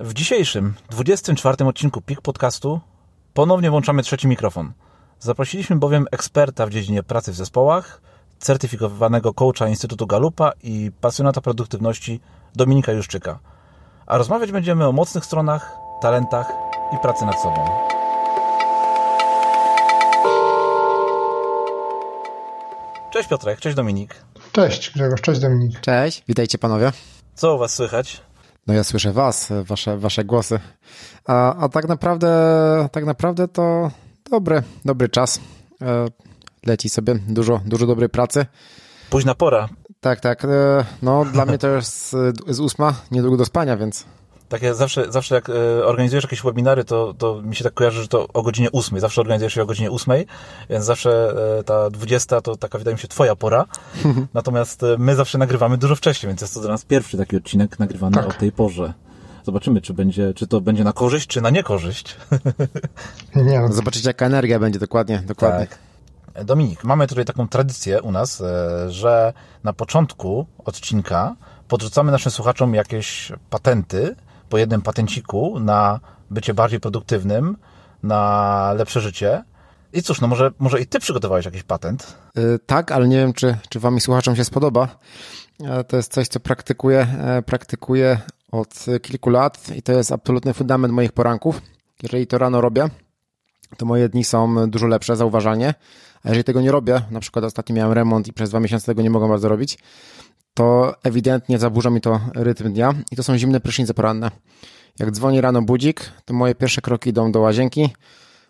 W dzisiejszym, 24 odcinku PIK Podcastu ponownie włączamy trzeci mikrofon. Zaprosiliśmy bowiem eksperta w dziedzinie pracy w zespołach, certyfikowanego coacha Instytutu Galupa i pasjonata produktywności Dominika Juszczyka. A rozmawiać będziemy o mocnych stronach, talentach i pracy nad sobą. Cześć Piotrek, cześć Dominik. Cześć Grzegorz, cześć Dominik. Cześć, witajcie panowie. Co u Was słychać? No ja słyszę was, wasze, wasze głosy. A, a tak naprawdę, tak naprawdę to dobry, dobry czas. E, leci sobie dużo, dużo dobrej pracy. Późna pora. Tak, tak. E, no dla mnie to jest z ósma, niedługo do spania, więc takie zawsze, zawsze jak e, organizujesz jakieś webinary, to, to mi się tak kojarzy, że to o godzinie ósmej. Zawsze organizujesz je o godzinie ósmej, więc zawsze e, ta dwudziesta to taka wydaje mi się twoja pora. Natomiast e, my zawsze nagrywamy dużo wcześniej, więc jest to dla nas pierwszy taki odcinek nagrywany tak. o tej porze. Zobaczymy, czy, będzie, czy to będzie na korzyść, czy na niekorzyść. Nie, no. Zobaczycie, jaka energia będzie dokładnie. dokładnie. Tak. Dominik, mamy tutaj taką tradycję u nas, że na początku odcinka podrzucamy naszym słuchaczom jakieś patenty, po jednym patenciku na bycie bardziej produktywnym, na lepsze życie. I cóż, no może, może i ty przygotowałeś jakiś patent? Yy, tak, ale nie wiem, czy, czy wam i słuchaczom się spodoba. To jest coś, co praktykuję, yy, praktykuję od kilku lat i to jest absolutny fundament moich poranków. Jeżeli to rano robię, to moje dni są dużo lepsze, zauważalnie. A jeżeli tego nie robię, na przykład ostatnio miałem remont i przez dwa miesiące tego nie mogłem bardzo robić, to ewidentnie zaburza mi to rytm dnia i to są zimne prysznice poranne. Jak dzwoni rano budzik, to moje pierwsze kroki idą do łazienki,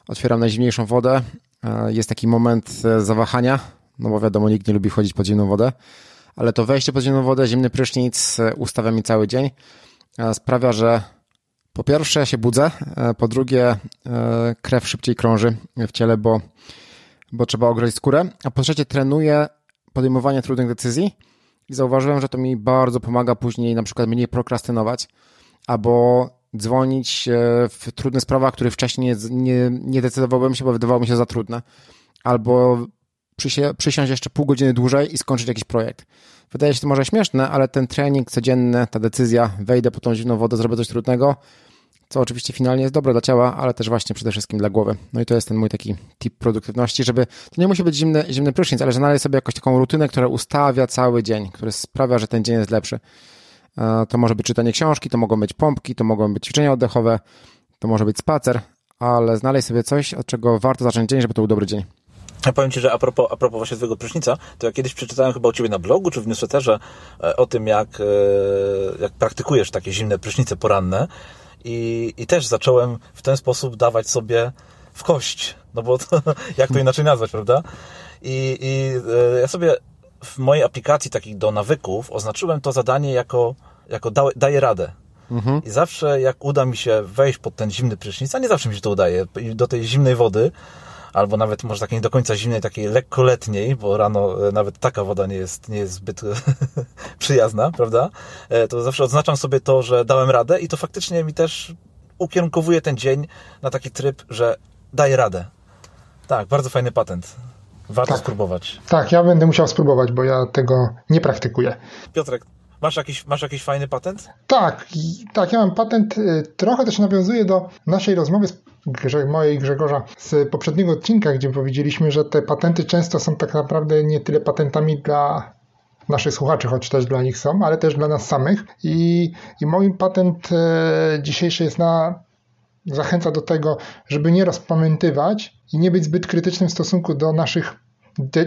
otwieram najzimniejszą wodę, e, jest taki moment e, zawahania, no bo wiadomo, nikt nie lubi wchodzić pod zimną wodę, ale to wejście pod zimną wodę, zimny prysznic e, ustawia mi cały dzień, sprawia, że po pierwsze się budzę, po drugie krew szybciej krąży w ciele, bo, bo trzeba ogrzeć skórę, a po trzecie trenuję podejmowanie trudnych decyzji, i zauważyłem, że to mi bardzo pomaga później na przykład mniej prokrastynować albo dzwonić e, w trudnych sprawach, których wcześniej nie, nie, decydowałbym się, bo wydawało mi się za trudne. Albo przysiąść jeszcze pół godziny dłużej i skończyć jakiś projekt. Wydaje się to może śmieszne, ale ten trening codzienny, ta decyzja, wejdę po tą zimną wodę, zrobię coś trudnego, co oczywiście finalnie jest dobre dla ciała, ale też właśnie przede wszystkim dla głowy. No i to jest ten mój taki tip produktywności, żeby to nie musi być zimny, zimny prysznic, ale znaleźć sobie jakąś taką rutynę, która ustawia cały dzień, która sprawia, że ten dzień jest lepszy. E, to może być czytanie książki, to mogą być pompki, to mogą być ćwiczenia oddechowe, to może być spacer, ale znaleźć sobie coś, od czego warto zacząć dzień, żeby to był dobry dzień. Ja powiem Ci, że a propos, a propos właśnie Twojego prysznica, to ja kiedyś przeczytałem chyba u Ciebie na blogu czy w newsletterze e, o tym, jak, e, jak praktykujesz takie zimne prysznice poranne i, i też zacząłem w ten sposób dawać sobie w kość, no bo to, jak to inaczej nazwać, prawda? I, i e, ja sobie w mojej aplikacji takich do nawyków oznaczyłem to zadanie jako, jako da, daję radę. Mhm. I zawsze jak uda mi się wejść pod ten zimny prysznic, a nie zawsze mi się to udaje, do tej zimnej wody, albo nawet może takiej nie do końca zimnej, takiej lekko letniej, bo rano e, nawet taka woda nie jest, nie jest zbyt przyjazna, prawda? E, to zawsze odznaczam sobie to, że dałem radę i to faktycznie mi też ukierunkowuje ten dzień na taki tryb, że daję radę. Tak, bardzo fajny patent. Warto tak. spróbować. Tak, ja będę musiał spróbować, bo ja tego nie praktykuję. Piotrek, Masz jakiś, masz jakiś fajny patent? Tak, tak, ja mam patent. Y, trochę też nawiązuje do naszej rozmowy z mojej Grzegorza z poprzedniego odcinka, gdzie powiedzieliśmy, że te patenty często są tak naprawdę nie tyle patentami dla naszych słuchaczy, choć też dla nich są, ale też dla nas samych. I, i moim patent e, dzisiejszy jest na zachęca do tego, żeby nie rozpamiętywać i nie być zbyt krytycznym w stosunku do naszych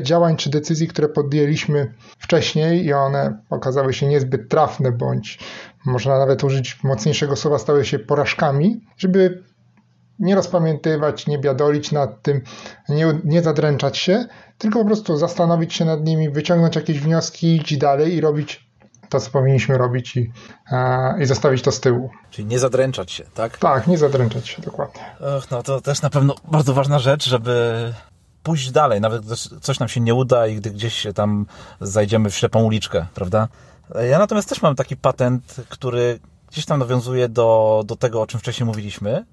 działań czy decyzji, które podjęliśmy wcześniej i one okazały się niezbyt trafne, bądź można nawet użyć mocniejszego słowa, stały się porażkami, żeby nie rozpamiętywać, nie biadolić nad tym, nie, nie zadręczać się, tylko po prostu zastanowić się nad nimi, wyciągnąć jakieś wnioski, iść dalej i robić to, co powinniśmy robić i, i zostawić to z tyłu. Czyli nie zadręczać się, tak? Tak, nie zadręczać się, dokładnie. Och, no to też na pewno bardzo ważna rzecz, żeby pójść dalej, nawet gdy coś nam się nie uda i gdy gdzieś się tam zajdziemy w ślepą uliczkę, prawda? Ja natomiast też mam taki patent, który gdzieś tam nawiązuje do, do tego, o czym wcześniej mówiliśmy,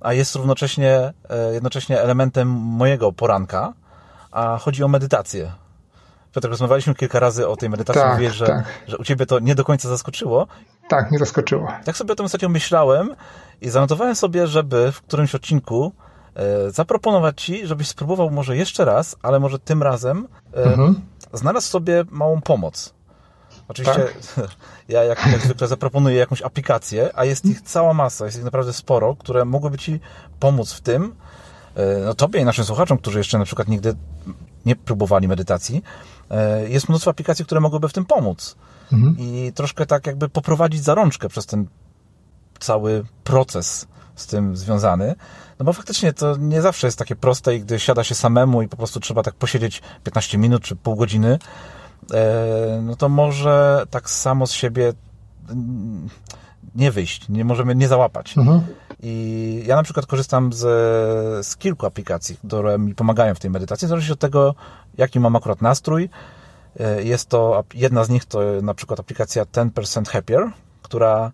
a jest równocześnie, e, jednocześnie elementem mojego poranka, a chodzi o medytację. Piotr, rozmawialiśmy kilka razy o tej medytacji, Tak, mówisz, że, tak. że u ciebie to nie do końca zaskoczyło. Tak, nie zaskoczyło. Tak sobie o tym ostatnio myślałem i zanotowałem sobie, żeby w którymś odcinku zaproponować ci, żebyś spróbował może jeszcze raz, ale może tym razem e, Mhm. znalazł sobie małą pomoc. Oczywiście ja jak, jak zwykle zaproponuję jakąś aplikację, a jest ich cała masa, jest ich naprawdę sporo, które mogłyby ci pomóc w tym, e, no tobie i naszym słuchaczom, którzy jeszcze na przykład nigdy nie próbowali medytacji, e, jest mnóstwo aplikacji, które mogłyby w tym pomóc. Mhm. I troszkę tak jakby poprowadzić za rączkę przez ten cały proces z tym związany. No bo faktycznie to nie zawsze jest takie proste i gdy siada się samemu i po prostu trzeba tak posiedzieć 15 minut czy pół godziny, e, no to może tak samo z siebie mm, nie wyjść, nie możemy nie załapać. Mhm. I ja na przykład korzystam z, z kilku aplikacji, które mi pomagają w tej medytacji, zależy od tego, jaki mam akurat nastrój. E, Jest to, jedna z nich to na przykład aplikacja 10% Happier, która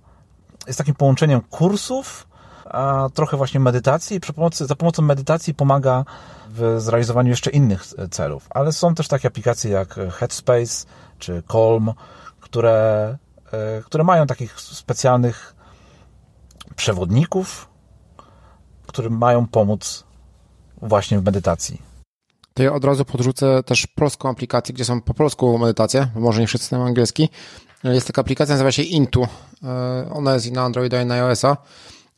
jest takim połączeniem kursów, a trochę właśnie medytacji przy pomocy, za pomocą medytacji pomaga w zrealizowaniu jeszcze innych e, celów. Ale są też takie aplikacje jak Headspace czy Calm, które, e, które mają takich specjalnych przewodników, którym mają pomóc właśnie w medytacji. To ja od razu podrzucę też polską aplikację, gdzie są po polsku medytacje, może nie wszyscy znają angielski. Jest taka aplikacja, nazywa się Intu. E, Ona jest i na Androida i na iOS-a.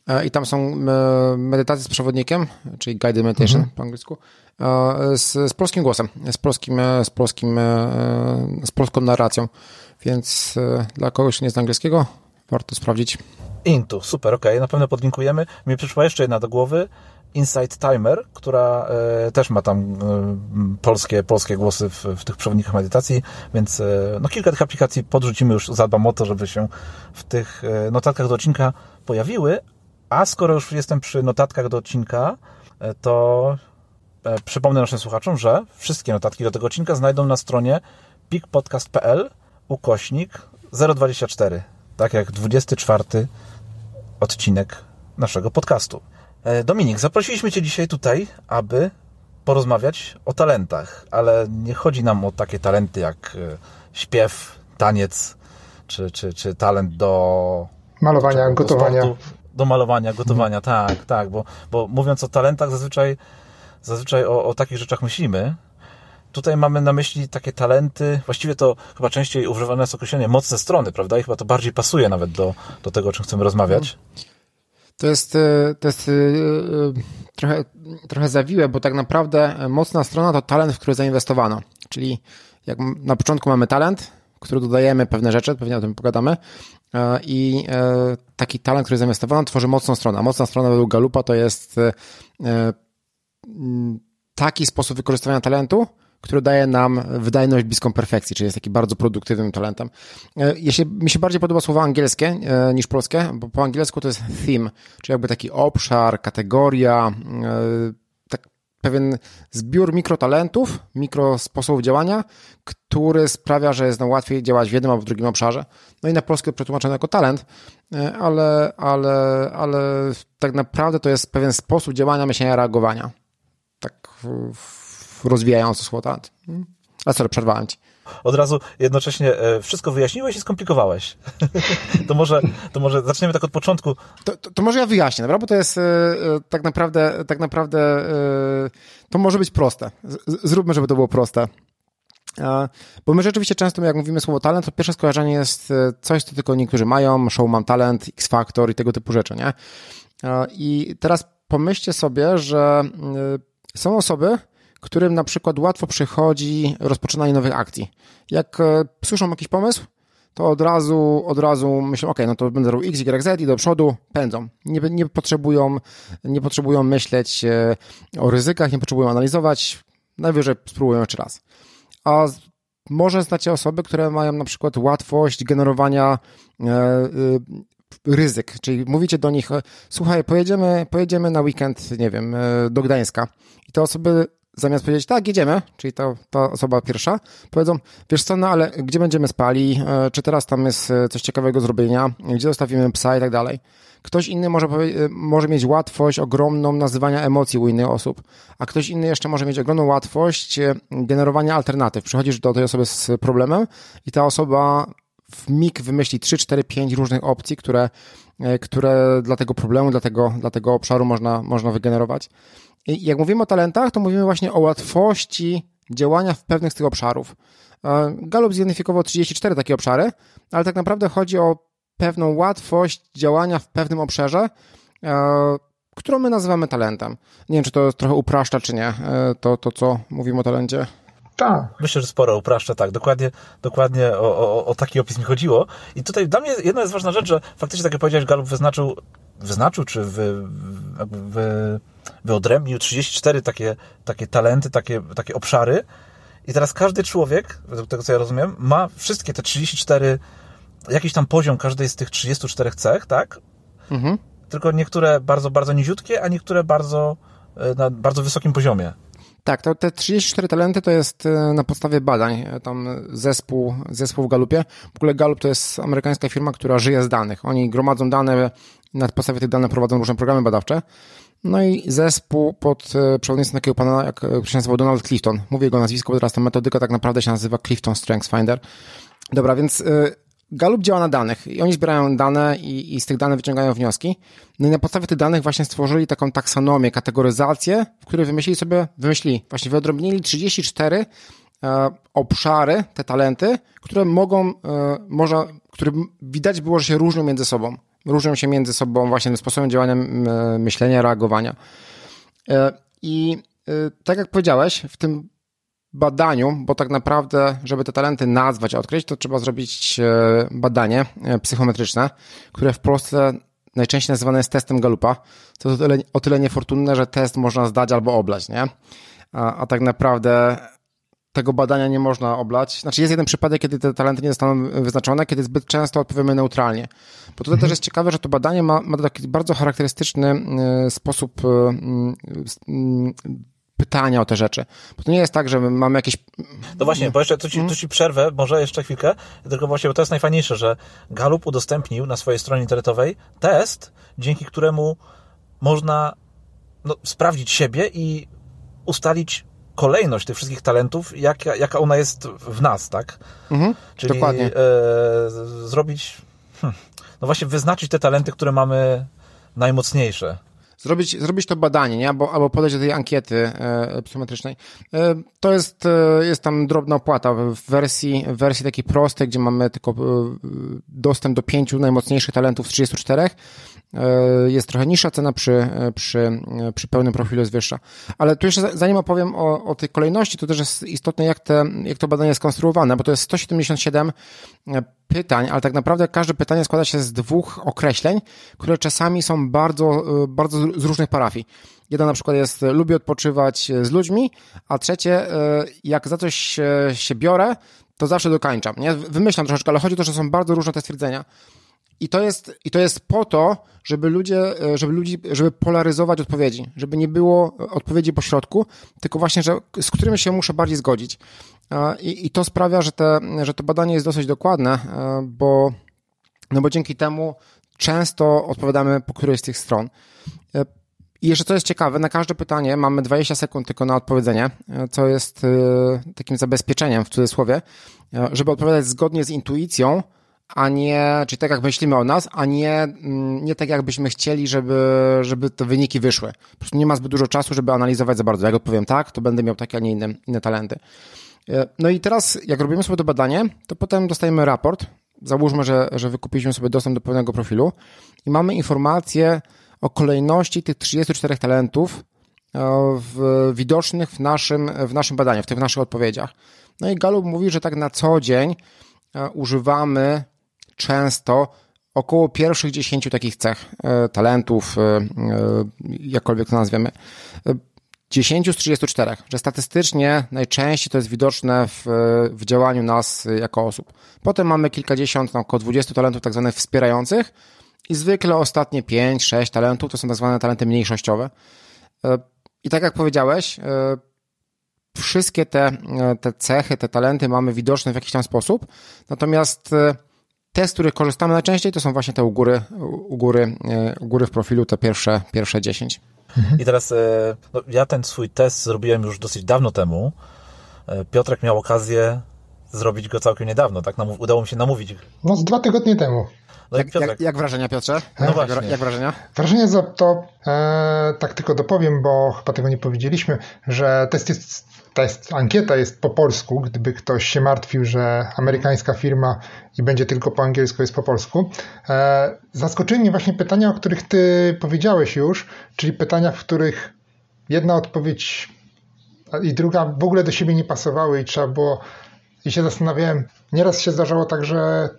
E, I tam są e, medytacje z przewodnikiem, czyli guided meditation po angielsku, e, z, z polskim głosem, z polskim, z polskim, z polską narracją. Więc dla kogoś, nie zna angielskiego, warto sprawdzić. Intu, super, ok, na pewno podlinkujemy. Mi przyszła jeszcze jedna do głowy, Insight Timer, która e, też ma tam e, polskie, polskie głosy w, w tych przewodnikach medytacji, więc e, no, kilka tych aplikacji podrzucimy już, zadbam o to, żeby się w tych notatkach do odcinka pojawiły, a skoro już jestem przy notatkach do odcinka, e, to e, przypomnę naszym słuchaczom, że wszystkie notatki do tego odcinka znajdą na stronie pikpodcast.pl ukośnik 024, tak jak 24 odcinek naszego podcastu. E, Dominik, zaprosiliśmy Cię dzisiaj tutaj, aby porozmawiać o talentach, ale nie chodzi nam o takie talenty jak śpiew, taniec, czy, czy, czy talent do Malowania, do gotowania. sportu, do malowania, gotowania, tak, tak, bo, bo mówiąc o talentach, zazwyczaj, zazwyczaj o, o takich rzeczach myślimy. Tutaj mamy na myśli takie talenty, właściwie to chyba częściej używane jest określenie mocne strony, prawda? I chyba to bardziej pasuje nawet do, do tego, o czym chcemy rozmawiać. To jest, e, to jest e, e, trochę, trochę zawiłe, bo tak naprawdę mocna strona to talent, w który zainwestowano. Czyli jak na początku mamy talent, który dodajemy pewne rzeczy, pewnie o tym pogadamy, i e, taki talent, który zainwestowano, tworzy mocną stronę. A mocna strona według Galupa to jest e, e, taki sposób wykorzystywania talentu, który daje nam wydajność bliską perfekcji, czyli jest taki bardzo produktywnym talentem. E, Jeśli mi się bardziej podoba słowo angielskie e, niż polskie, bo po angielsku to jest theme, czyli jakby taki obszar, kategoria, e, pewien zbiór mikrotalentów, mikrosposobów działania, który sprawia, że jest nam łatwiej działać w jednym albo w drugim obszarze. No i na polskie przetłumaczone jako talent, e, ale, ale, ale tak naprawdę to jest pewien sposób działania, myślenia, reagowania. Tak rozwijając to słowo talent. Mm. A sorry, przerwałem ci. Od razu jednocześnie e, wszystko wyjaśniłeś i skomplikowałeś. to, może, to może zaczniemy tak od początku. To, to, to może ja wyjaśnię, dobra? Bo to jest e, e, tak naprawdę, tak naprawdę to może być proste. Zróbmy, żeby to było proste. Bo my rzeczywiście często, jak mówimy słowo talent, to pierwsze skojarzenie jest coś, co tylko niektórzy mają, show mam talent, X Factor i tego typu rzeczy, nie? I teraz pomyślcie sobie, że są osoby, którym na przykład łatwo przychodzi rozpoczynanie nowych akcji. Jak e, słyszą jakiś pomysł, to od razu, od razu myślą, ok, no to będę robił X, Y, Z i do przodu pędzą. Nie, nie, potrzebują, nie potrzebują myśleć e, o ryzykach, nie potrzebują analizować, najwyżej spróbują jeszcze raz. A może znacie osoby, które mają na przykład łatwość generowania e, ryzyk, czyli mówicie do nich, słuchaj, pojedziemy, pojedziemy na weekend, nie wiem, do Gdańska i te osoby zamiast powiedzieć, tak, jedziemy, czyli to, ta osoba pierwsza, powiedzą, wiesz co, no ale gdzie będziemy spali, e, czy teraz tam jest e, coś ciekawego zrobienia, gdzie zostawimy psa i tak dalej. Ktoś inny może, może mieć łatwość ogromną nazywania emocji u innych osób, a ktoś inny jeszcze może mieć ogromną łatwość generowania alternatyw. Przychodzisz do tej osoby z problemem i ta osoba w mig wymyśli 3, 4, 5 różnych opcji, które, które dla tego problemu, dla tego, dla tego obszaru można, można wygenerować. I jak mówimy o talentach, to mówimy właśnie o łatwości działania w pewnych z tych obszarów. E, Gallup zidentyfikował 34 takie obszary, ale tak naprawdę chodzi o pewną łatwość działania w pewnym obszarze, e, którą my nazywamy talentem. Nie wiem, czy to trochę upraszcza, czy nie, e, to, to co mówimy o talencie. Tak. Myślę, że sporo upraszcza, tak. Dokładnie, dokładnie o, o, o taki opis mi chodziło. I tutaj dla mnie jedna jest ważna rzecz, że faktycznie, tak jak powiedziałeś, Gallup wyznaczył, wyznaczył czy wy, wy, wyodrębnił 34 takie, takie talenty, takie, takie obszary. I teraz każdy człowiek, według tego co ja rozumiem, ma wszystkie te 34, jakiś tam poziom każdej z tych 34 cech, tak? Mhm. Tylko niektóre bardzo, bardzo niziutkie, a niektóre bardzo, e, na bardzo wysokim poziomie. Tak, to te 34 talenty to jest e, na podstawie badań, e, tam zespół, zespół w Galupie. W ogóle Galup to jest amerykańska firma, która żyje z danych. Oni gromadzą dane, na podstawie tych danych prowadzą różne programy badawcze. No i zespół pod e, przewodnictwem takiego pana, jak się nazywał Donald Clifton. Mówię jego nazwisko, bo teraz ta metodyka tak naprawdę się nazywa Clifton Strengths Finder. Dobra, więc Gallup działa na danych i oni zbierają dane i, i, z tych danych wyciągają wnioski. No i na podstawie tych danych właśnie stworzyli taką taksonomię, kategoryzację, w której wymyślili sobie, wymyślili, właśnie wyodrębnili 34 e, obszary, te talenty, które mogą, e, można, które widać było, że się różnią między sobą. Różnią się między sobą właśnie sposobem działania, myślenia, reagowania. E, I e, tak jak powiedziałeś, w tym badaniu, bo tak naprawdę, żeby te talenty nazwać, odkryć, to trzeba zrobić e, badanie psychometryczne, które w Polsce najczęściej nazywane jest testem Galupa. To o tyle, o tyle niefortunne, że test można zdać albo oblać, nie? A, a tak naprawdę tego badania nie można oblać. Znaczy jest jeden przypadek, kiedy te talenty nie zostaną wyznaczone, kiedy zbyt często odpowiemy neutralnie. Bo tutaj mhm. też jest ciekawe, że to badanie ma, ma taki bardzo charakterystyczny e, sposób pytania o te rzeczy. Bo to nie jest tak, że mamy jakieś... No właśnie, bo jeszcze tu ci, tu ci przerwę, może jeszcze chwilkę, tylko właśnie, bo to jest najfajniejsze, że Gallup udostępnił na swojej stronie internetowej test, dzięki któremu można no, sprawdzić siebie i ustalić kolejność tych wszystkich talentów, jaka, jaka ona jest w nas, tak? Mhm, Czyli dokładnie. E, zrobić, hmm, no właśnie wyznaczyć te talenty, które mamy najmocniejsze zrobić, zrobić to badanie, nie? Albo, albo podejść do tej ankiety e, psychometrycznej. E, to jest, e, jest tam drobna opłata w wersji, w wersji takiej prostej, gdzie mamy tylko e, dostęp do pięciu najmocniejszych talentów z 34 E, jest trochę niższa cena, przy, e, przy, e, przy pełnym profilu jest wyższa. Ale tu jeszcze zanim opowiem o, o tej kolejności, to też jest istotne, jak, te, jak to badanie jest skonstruowane, bo to jest 177 pytań, ale tak naprawdę każde pytanie składa się z dwóch określeń, które czasami są bardzo, bardzo z różnych parafii. Jedno na przykład jest lubię odpoczywać z ludźmi, a trzecie jak za coś się biorę, to zawsze dokańczam. Nie? Wymyślam troszeczkę, ale chodzi o to, że są bardzo różne te stwierdzenia. I to jest, i to jest po to, żeby ludzie, e, żeby ludzi, żeby polaryzować odpowiedzi, żeby nie było odpowiedzi po środku, tylko właśnie, że, z którymi się muszę bardziej zgodzić. I, i to sprawia, że, te, że to badanie jest dosyć dokładne, e, bo, no bo dzięki temu często odpowiadamy po którejś z tych stron. E, I jeszcze co jest ciekawe, na każde pytanie mamy 20 sekund tylko na odpowiedzenie, co jest takim zabezpieczeniem w cudzysłowie, żeby odpowiadać zgodnie z intuicją, a nie, czyli tak jak myślimy o nas, a nie, mm, nie tak jakbyśmy chcieli, żeby, żeby te wyniki wyszły. Po prostu nie ma zbyt dużo czasu, żeby analizować za bardzo. Jak odpowiem tak, to będę miał takie, a nie inne, inne talenty. E, no i teraz, jak robimy sobie to badanie, to potem dostajemy raport. Załóżmy, że, że wykupiliśmy sobie dostęp do pełnego profilu i mamy informację o kolejności tych 34 talentów e, w, widocznych w naszym, w naszym badaniu, w tych naszych odpowiedziach. No i Gallup mówi, że tak na co dzień e, używamy często około pierwszych dziesięciu takich cech, e, talentów, e, e, jakkolwiek to nazwiemy. 10 z 34, że statystycznie najczęściej to jest widoczne w, w działaniu nas jako osób. Potem mamy kilkadziesiąt, no, około 20 talentów tak zwanych wspierających i zwykle ostatnie 5-6 talentów to są tak zwane talenty mniejszościowe. I tak jak powiedziałeś, wszystkie te, te cechy, te talenty mamy widoczne w jakiś tam sposób, natomiast te, z których korzystamy najczęściej, to są właśnie te u góry, u góry, u góry w profilu, te pierwsze, pierwsze 10. Mhm. I teraz no, ja ten swój test zrobiłem już dosyć dawno temu. Piotrek miał okazję zrobić go całkiem niedawno, tak? udało mi się namówić. No z dwa tygodnie temu. No jak, jak, jak, wrażenia, Piotrze? No jak, właśnie. jak wrażenia? Wrażenie za to, e, tak tylko dopowiem, bo chyba tego nie powiedzieliśmy, że test jest, test, ankieta jest po polsku, gdyby ktoś się martwił, że amerykańska firma i będzie tylko po angielsku, jest po polsku. E, zaskoczyły mnie właśnie pytania, o których ty powiedziałeś już, czyli pytania, w których jedna odpowiedź i druga w ogóle do siebie nie pasowały i trzeba było i się zastanawiałem, nieraz się zdarzało tak, że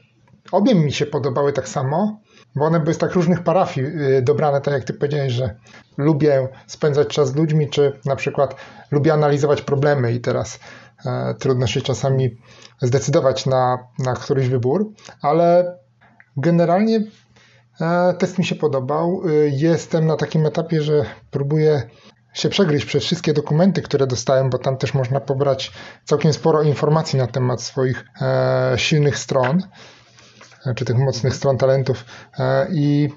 obie mi się podobały tak samo, bo one były z tak różnych parafii y, dobrane, tak jak ty powiedziałeś, że lubię spędzać czas z ludźmi, czy na przykład lubię analizować problemy i teraz e, trudno się czasami zdecydować na, na któryś wybór, ale generalnie e, test mi się podobał. Y, jestem na takim etapie, że próbuję się przegryźć przez wszystkie dokumenty, które dostałem, bo tam też można pobrać całkiem sporo informacji na temat swoich e, silnych stron, czy tych mocnych stron talentów. E, i,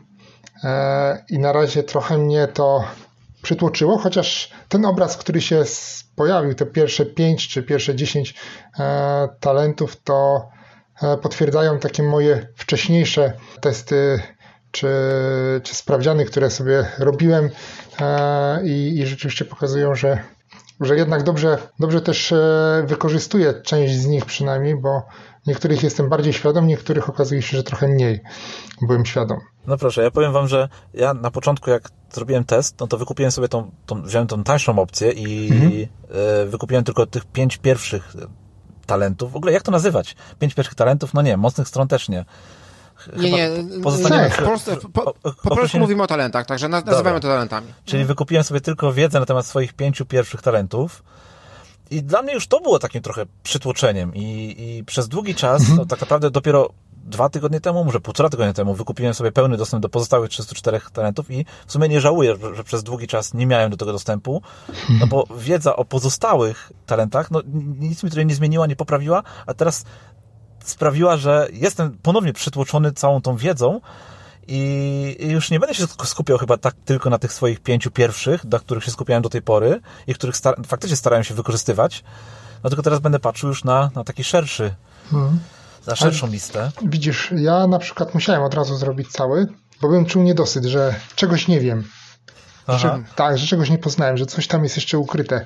e, I na razie trochę mnie to przytłoczyło, chociaż ten obraz, który się pojawił, te pierwsze 5 czy pierwsze 10 e, talentów, to e, potwierdzają takie moje wcześniejsze testy czy, czy sprawdziany, które sobie robiłem e, i, i rzeczywiście pokazują, że, że jednak dobrze, dobrze też e, wykorzystuję część z nich przynajmniej, bo niektórych jestem bardziej świadom, niektórych okazuje się, że trochę mniej byłem świadom. No proszę, ja powiem wam, że ja na początku jak zrobiłem test, no to wykupiłem sobie tą, tą wziąłem tą tańszą opcję i mhm. E, wykupiłem tylko tych pięć pierwszych talentów. W ogóle jak to nazywać? Pięć pierwszych talentów? No nie, mocnych stron też nie. Nie, nie, pozostaniemy po, prostu, po, po prostu mówimy o talentach, także nazywamy Dobra. to talentami. Czyli wykupiłem sobie tylko wiedzę na temat swoich pięciu pierwszych talentów. I dla mnie już to było takim trochę przytłoczeniem. I, i przez długi czas, mhm. no, tak naprawdę dopiero dwa tygodnie temu, może półtora tygodnia temu, wykupiłem sobie pełny dostęp do pozostałych 304 talentów i w sumie nie żałuję, że, że przez długi czas nie miałem do tego dostępu, no bo wiedza o pozostałych talentach, no nic mi tutaj nie zmieniła, nie poprawiła, a teraz sprawiła, że jestem ponownie przytłoczony całą tą wiedzą i już nie będę się skupiał chyba tak tylko na tych swoich pięciu pierwszych, na których się skupiałem do tej pory i których star faktycznie starałem się wykorzystywać, no tylko teraz będę patrzył już na, na taki szerszy, hmm. na szerszą Ale listę. Widzisz, ja na przykład musiałem od razu zrobić cały, bo bym czuł niedosyt, że czegoś nie wiem. Że, tak, że czegoś nie poznałem, że coś tam jest jeszcze ukryte.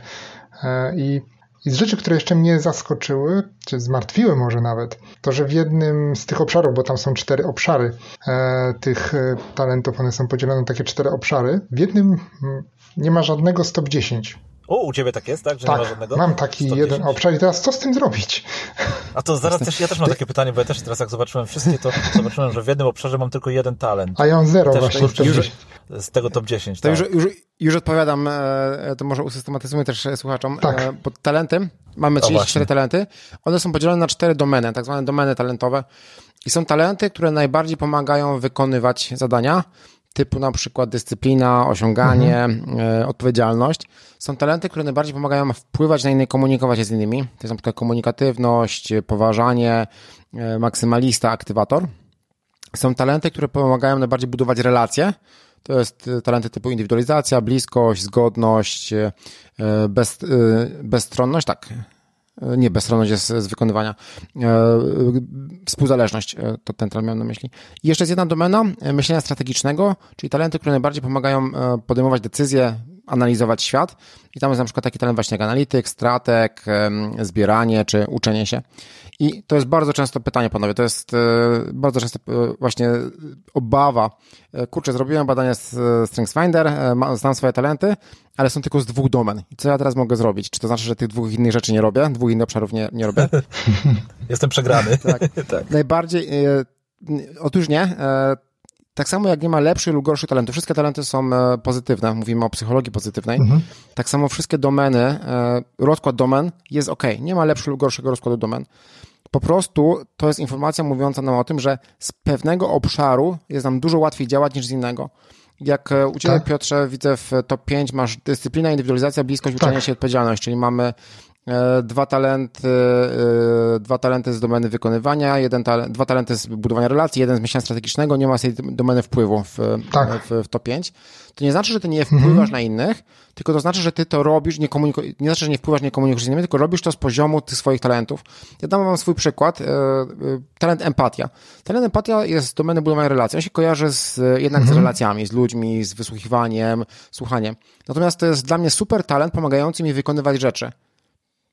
E, I i z rzeczy, które jeszcze mnie zaskoczyły, czy zmartwiły może nawet, to że w jednym z tych obszarów, bo tam są cztery obszary e, tych e, talentów, one są podzielone na takie cztery obszary, w jednym mm, nie ma żadnego stop 10. O, u ciebie tak jest, tak? Że tak, nie ma żadnego? mam taki jeden obszar i teraz co z tym zrobić? A to zaraz też, ja też mam takie pytanie, bo ja też teraz jak zobaczyłem wszystkie, to zobaczyłem, że w jednym obszarze mam tylko jeden talent. A ja mam zero właśnie. Już, z tego top 10. To tak. już, już, już odpowiadam, e, to może usystematyzujmy też słuchaczom. Tak. E, pod talentem mamy 34 talenty. One są podzielone na cztery domeny, tak zwane domeny talentowe. I są talenty, które najbardziej pomagają wykonywać zadania typu na przykład dyscyplina, osiąganie, mhm. e, odpowiedzialność, są talenty, które najbardziej pomagają wpływać na innych, komunikować się z innymi. To jest na przykład komunikatywność, poważanie, e, maksymalista, aktywator. Są talenty, które pomagają najbardziej budować relacje. To jest e, talenty typu indywidualizacja, bliskość, zgodność, bez, bezstronność, tak, nie, bezstronność jest z wykonywania. E, współzależność, e, to ten talent miałem na myśli. I jeszcze jest jedna domena myślenia strategicznego, czyli talenty, które najbardziej pomagają podejmować decyzje, analizować świat. I tam jest na przykład taki talent właśnie jak analityk, stratek, zbieranie czy uczenie się. I to jest bardzo często pytanie, panowie, to jest bardzo często właśnie obawa. Kurczę, zrobiłem badanie z StrengthsFinder, znam swoje talenty, ale są tylko z dwóch domen. I co ja teraz mogę zrobić? Czy to znaczy, że tych dwóch innych rzeczy nie robię? Dwóch innych obszarów nie, nie robię? Jestem przegrany. tak. tak. Najbardziej, e, otóż nie. Tak samo jak nie ma lepszych lub gorszych talentów. Wszystkie talenty są e, pozytywne. Mówimy o psychologii pozytywnej. Mhm. Tak samo wszystkie domeny, e, rozkład domen jest ok. Nie ma lepszego lub gorszego rozkładu domen. Po prostu to jest informacja mówiąca nam o tym, że z pewnego obszaru jest nam dużo łatwiej działać niż z innego. Jak e, u Ciebie, tak? Piotrze, widzę w top 5 masz dyscyplina, indywidualizacja, bliskość, uczenie tak. się, odpowiedzialność, czyli mamy dwa talenty, e, dwa talenty z domeny wykonywania, jeden talent, dwa talenty z budowania relacji, jeden z myślenia strategicznego, nie ma tej domeny wpływu w, tak. w, w top 5. To nie znaczy, że ty nie wpływasz mhm. na innych, tylko to znaczy, że ty to robisz, nie, komuniku- nie znaczy, że nie wpływasz, nie komunikujesz z innymi, tylko robisz to z poziomu tych swoich talentów. Ja dam wam swój przykład. E, talent empatia. Talent empatia jest z domeny budowania relacji. On się kojarzy z, jednak mhm. z relacjami, z ludźmi, z wysłuchiwaniem, słuchaniem. Natomiast to jest dla mnie super talent pomagający mi wykonywać rzeczy.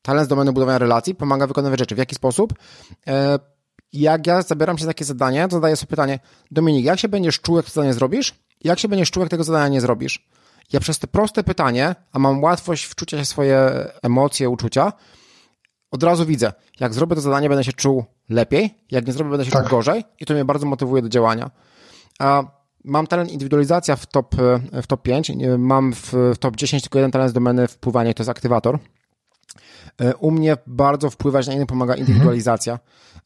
Talent z domeny budowania relacji pomaga wykonywać rzeczy. W jaki sposób? E, jak ja zabieram się za takie zadanie, to zadaję sobie pytanie, Dominik, jak się będziesz czuł, jak to zadanie zrobisz? Jak się będziesz czuł, jak tego zadania nie zrobisz? Ja przez te proste pytanie, a mam łatwość wczucia się w swoje emocje, uczucia, od razu widzę, jak zrobię to zadanie, będę się czuł lepiej, jak nie zrobię, będę się tak. czuł gorzej i to mnie bardzo motywuje do działania. A mam talent indywidualizacja w top, w top 5, mam w, w top 10 tylko jeden talent z domeny wpływania, to jest aktywator. E, u mnie bardzo wpływać na innych pomaga indywidualizacja.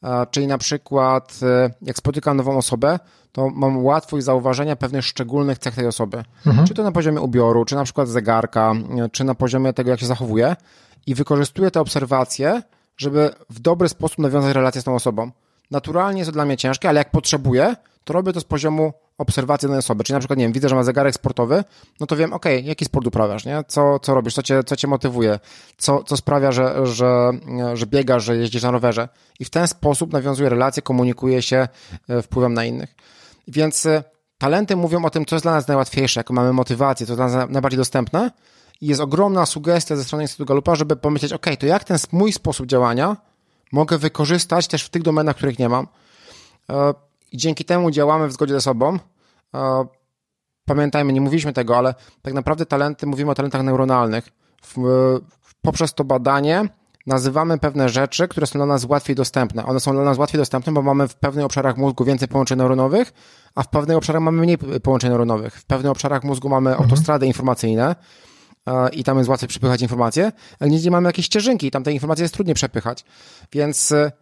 Mhm. Czyli na przykład, e, jak spotykam nową osobę, to mam łatwość zauważenia pewnych szczególnych cech tej osoby. Mhm. Czy to na poziomie ubioru, czy na przykład zegarka, czy na poziomie tego, jak się zachowuje, i wykorzystuję te obserwacje, żeby w dobry sposób nawiązać relację z tą osobą. Naturalnie jest to dla mnie ciężkie, ale jak potrzebuję, to robię to z poziomu obserwacji danej osoby. Czyli na przykład, nie wiem, widzę, że ma zegarek sportowy, no to wiem, ok, jaki sport uprawiasz, nie? Co, co robisz, co cię, co cię motywuje, co, co sprawia, że, że, że biegasz, że jeździsz na rowerze. I w ten sposób nawiązuję relacje, komunikuję się e, wpływem na innych. Więc e, talenty mówią o tym, co jest dla nas najłatwiejsze, jak mamy motywację, co jest dla nas najbardziej dostępne. I jest ogromna sugestia ze strony Instytutu Galupa, żeby pomyśleć, ok, to jak ten mój sposób działania mogę wykorzystać też w tych domenach, których nie mam. I dzięki temu działamy w zgodzie ze sobą. E, pamiętajmy, nie mówiliśmy tego, ale tak naprawdę talenty, mówimy o talentach neuronalnych. Poprzez to badanie nazywamy pewne rzeczy, które są dla nas łatwiej dostępne. One są dla nas łatwiej dostępne, bo mamy w pewnych obszarach mózgu więcej połączeń neuronowych, a w pewnych obszarach mamy mniej połączeń neuronowych. W pewnych obszarach mózgu mamy mhm. autostrady informacyjne e, i tam jest łatwiej przepychać informacje, ale nigdzie mamy jakieś ścieżynki i tam te informacje jest trudniej przepychać. Więc e,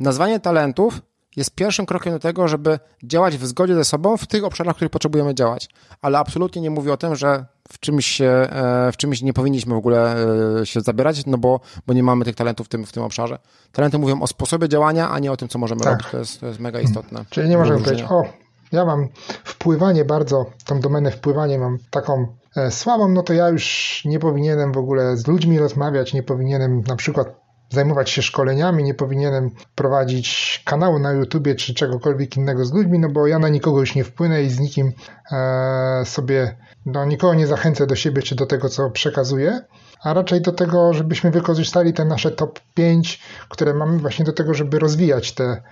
nazwanie talentów jest pierwszym krokiem do tego, żeby działać w zgodzie ze sobą w tych obszarach, w których potrzebujemy działać. Ale absolutnie nie mówię o tym, że w czymś, e, w czymś nie powinniśmy w ogóle e, się zabierać, no bo, bo nie mamy tych talentów w tym, w tym obszarze. Talenty mówią o sposobie działania, a nie o tym, co możemy tak. robić. To jest, to jest mega istotne. Czyli nie możemy powiedzieć, o, ja mam wpływanie bardzo, tą domenę wpływanie mam taką e, słabą, no to ja już nie powinienem w ogóle z ludźmi rozmawiać, nie powinienem na przykład zajmować się szkoleniami, nie powinienem prowadzić kanału na YouTubie czy czegokolwiek innego z ludźmi, no bo ja na nikogo już nie wpłynę i z nikim e, sobie, no nikogo nie zachęcę do siebie czy do tego, co przekazuję, a raczej do tego, żebyśmy wykorzystali te nasze top 5, które mamy właśnie do tego, żeby rozwijać te,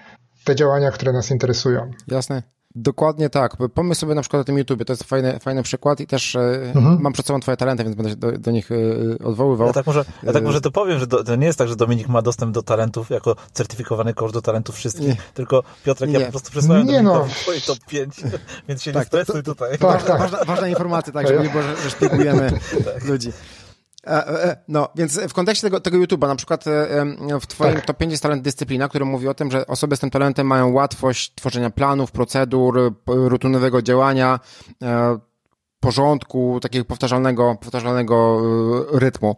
te działania, które nas interesują. Jasne. Dokładnie tak. Pomyśl sobie na przykład o tym YouTube, to jest fajny, fajny przykład i też e, mhm. mam przed sobą twoje talenty, więc będę się do, do nich e, odwoływał. Ja tak może, ja tak może to powiem, że do, to nie jest tak, że Dominik ma dostęp do talentów jako certyfikowany coach do talentów wszystkich, nie. tylko Piotrek, nie. ja po prostu przesłałem nie no. twoje top 5, więc się tak, nie stresuj to, to, tutaj. Tak, tak. Ważna, ważna informacja, tak, żeby nie było, że, szpiegujemy tak. ludzi. E, e, no, więc w kontekście tego, tego YouTube'a, na przykład e, w Twoim tak. top 5 jest talent dyscyplina, który mówi o tym, że osoby z tym talentem mają łatwość tworzenia planów, procedur, rutynowego działania, porządku, takiego powtarzalnego, powtarzalnego y, rytmu.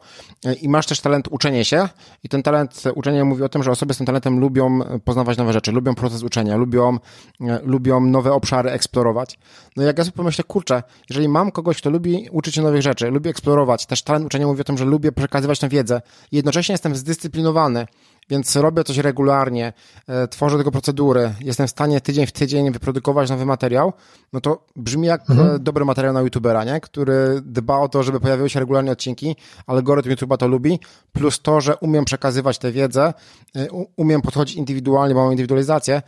I masz też talent uczenia się i ten talent uczenia mówi o tym, że osoby z tym talentem lubią poznawać nowe rzeczy, lubią proces uczenia, lubią, y, lubią nowe obszary eksplorować. No jak ja sobie pomyślę, kurczę, jeżeli mam kogoś, kto lubi uczyć się nowych rzeczy, lubi eksplorować, też talent uczenia mówi o tym, że lubię przekazywać tę wiedzę i jednocześnie jestem zdyscyplinowany, więc robię coś regularnie, e, tworzę tego procedury, jestem w stanie tydzień w tydzień wyprodukować nowy materiał, no to brzmi jak mhm. E, dobry materiał na youtubera, nie? który dba o to, żeby pojawiły się regularnie odcinki, algorytm YouTube'a to lubi, plus to, że umiem przekazywać tę wiedzę, e, umiem podchodzić indywidualnie, bo mam indywidualizację,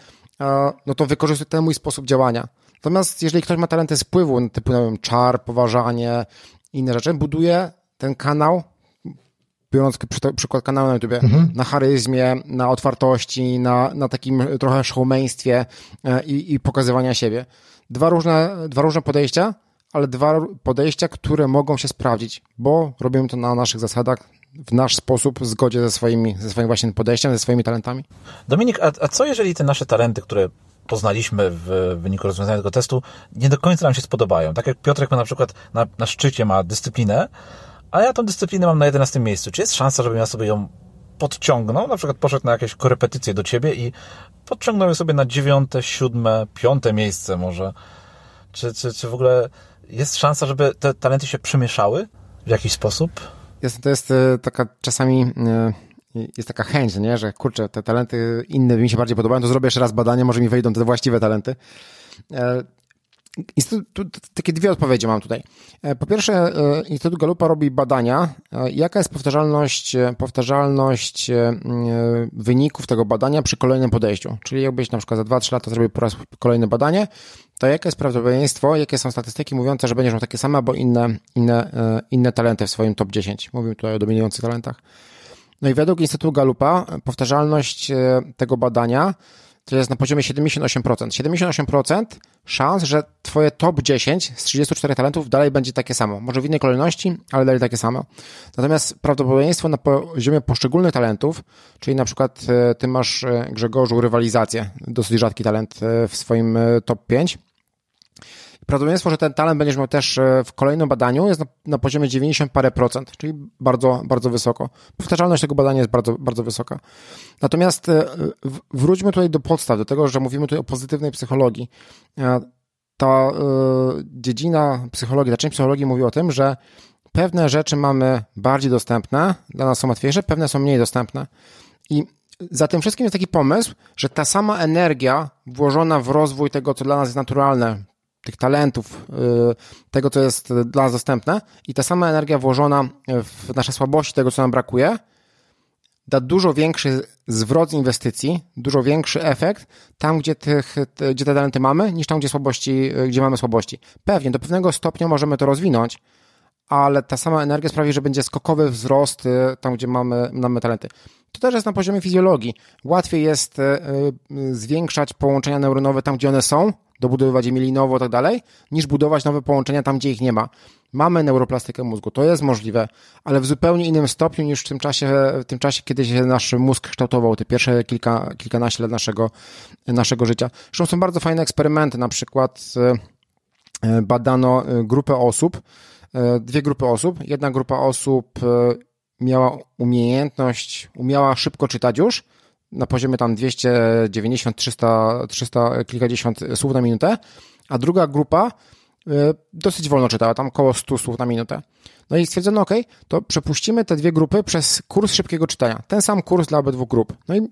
no to wykorzystuję ten mój sposób działania. Natomiast jeżeli ktoś ma talenty spływu, typu nie wiem, czar, poważanie, inne rzeczy, buduje ten kanał biorąc przykład kanału na YouTube, mhm. na charyzmie, na otwartości, na, na takim trochę showmeństwie e, i, i pokazywania siebie. Dwa różne, dwa różne podejścia, ale dwa podejścia, które mogą się sprawdzić, bo robimy to na naszych zasadach, w nasz sposób, w zgodzie ze, swoimi, ze swoim właśnie podejściem, ze swoimi talentami. Dominik, a, a co jeżeli te nasze talenty, które poznaliśmy w wyniku rozwiązania tego testu, nie do końca nam się spodobają? Tak jak Piotrek ma na przykład na, na szczycie ma dyscyplinę, a ja tą dyscyplinę mam na 11 miejscu. Czy jest szansa, żebym ja sobie ją podciągnął, na przykład poszedł na jakieś korepetycje do ciebie i podciągnął je sobie na dziewiąte, siódme, piąte miejsce może. Czy, czy, czy w ogóle jest szansa, żeby te talenty się przemieszały w jakiś sposób? Jest, to jest e, taka czasami e, jest taka chęć, nie? że kurczę, te talenty inne mi się bardziej podobają, to zrobię jeszcze raz badanie, może mi wejdą te właściwe talenty. Instytut, takie dwie odpowiedzi mam tutaj. E, po pierwsze, e, Instytut Galupa robi badania, e, jaka jest powtarzalność, powtarzalność wyników tego badania przy kolejnym podejściu. Czyli jakbyś na przykład za 2-3 lata zrobił po raz kolejne badanie, to jakie jest prawdopodobieństwo, jakie są statystyki mówiące, że będziesz miał takie same albo inne, inne, inne talenty w swoim top 10. Mówimy tutaj o dominujących talentach. No i według Instytutu Galupa powtarzalność tego badania to jest na poziomie 78%. 78% szans, że twoje top 10 z 34 talentów dalej będzie takie samo. Może w innej kolejności, ale dalej takie samo. Natomiast prawdopodobieństwo na poziomie poszczególnych talentów, czyli na przykład e, ty masz e, Grzegorzu rywalizację, dosyć rzadki talent e, w swoim top 5, Prawdopodobieństwo, że ten talent będziesz miał też e, w kolejnym badaniu jest na, na, poziomie 90 parę procent, czyli bardzo, bardzo wysoko. Powtarzalność tego badania jest bardzo, bardzo wysoka. Natomiast e, wróćmy tutaj do podstaw, do tego, że mówimy tutaj o pozytywnej psychologii. E, ta dziedzina psychologii, ta część psychologii mówi o tym, że pewne rzeczy mamy bardziej dostępne, dla nas są łatwiejsze, pewne są mniej dostępne. I za tym wszystkim jest taki pomysł, że ta sama energia włożona w rozwój tego, co dla nas jest naturalne, tych talentów, y, tego, co jest dla nas dostępne i ta sama energia włożona w nasze słabości, tego, co nam brakuje, da dużo większy zwrot z inwestycji, dużo większy efekt tam, gdzie, tych, gdzie te talenty mamy, niż tam, gdzie słabości, gdzie mamy słabości. Pewnie, do pewnego stopnia możemy to rozwinąć, ale ta sama energia sprawi, że będzie skokowy wzrost y, tam, gdzie mamy, mamy talenty. To też jest na poziomie fizjologii. Łatwiej jest y, zwiększać połączenia neuronowe tam, gdzie one są, dobudowywać je mielinowo i tak dalej, niż budować nowe połączenia tam, gdzie ich nie ma. Mamy neuroplastykę mózgu, to jest możliwe, ale w zupełnie innym stopniu niż w tym czasie, w tym czasie kiedy się nasz mózg kształtował, te pierwsze kilka, kilkanaście lat naszego, naszego życia. Zresztą są bardzo fajne eksperymenty, na przykład e, badano e, grupę osób, e, dwie grupy osób. Jedna grupa osób miała umiejętność, umiała szybko czytać już, na poziomie tam 290, 300, 300 kilkadziesiąt słów na minutę, a druga grupa y, dosyć wolno czytała, tam około 100 słów na minutę. No i stwierdzono, ok, to przepuścimy te dwie grupy przez kurs szybkiego czytania. Ten sam kurs dla obydwu grup. No i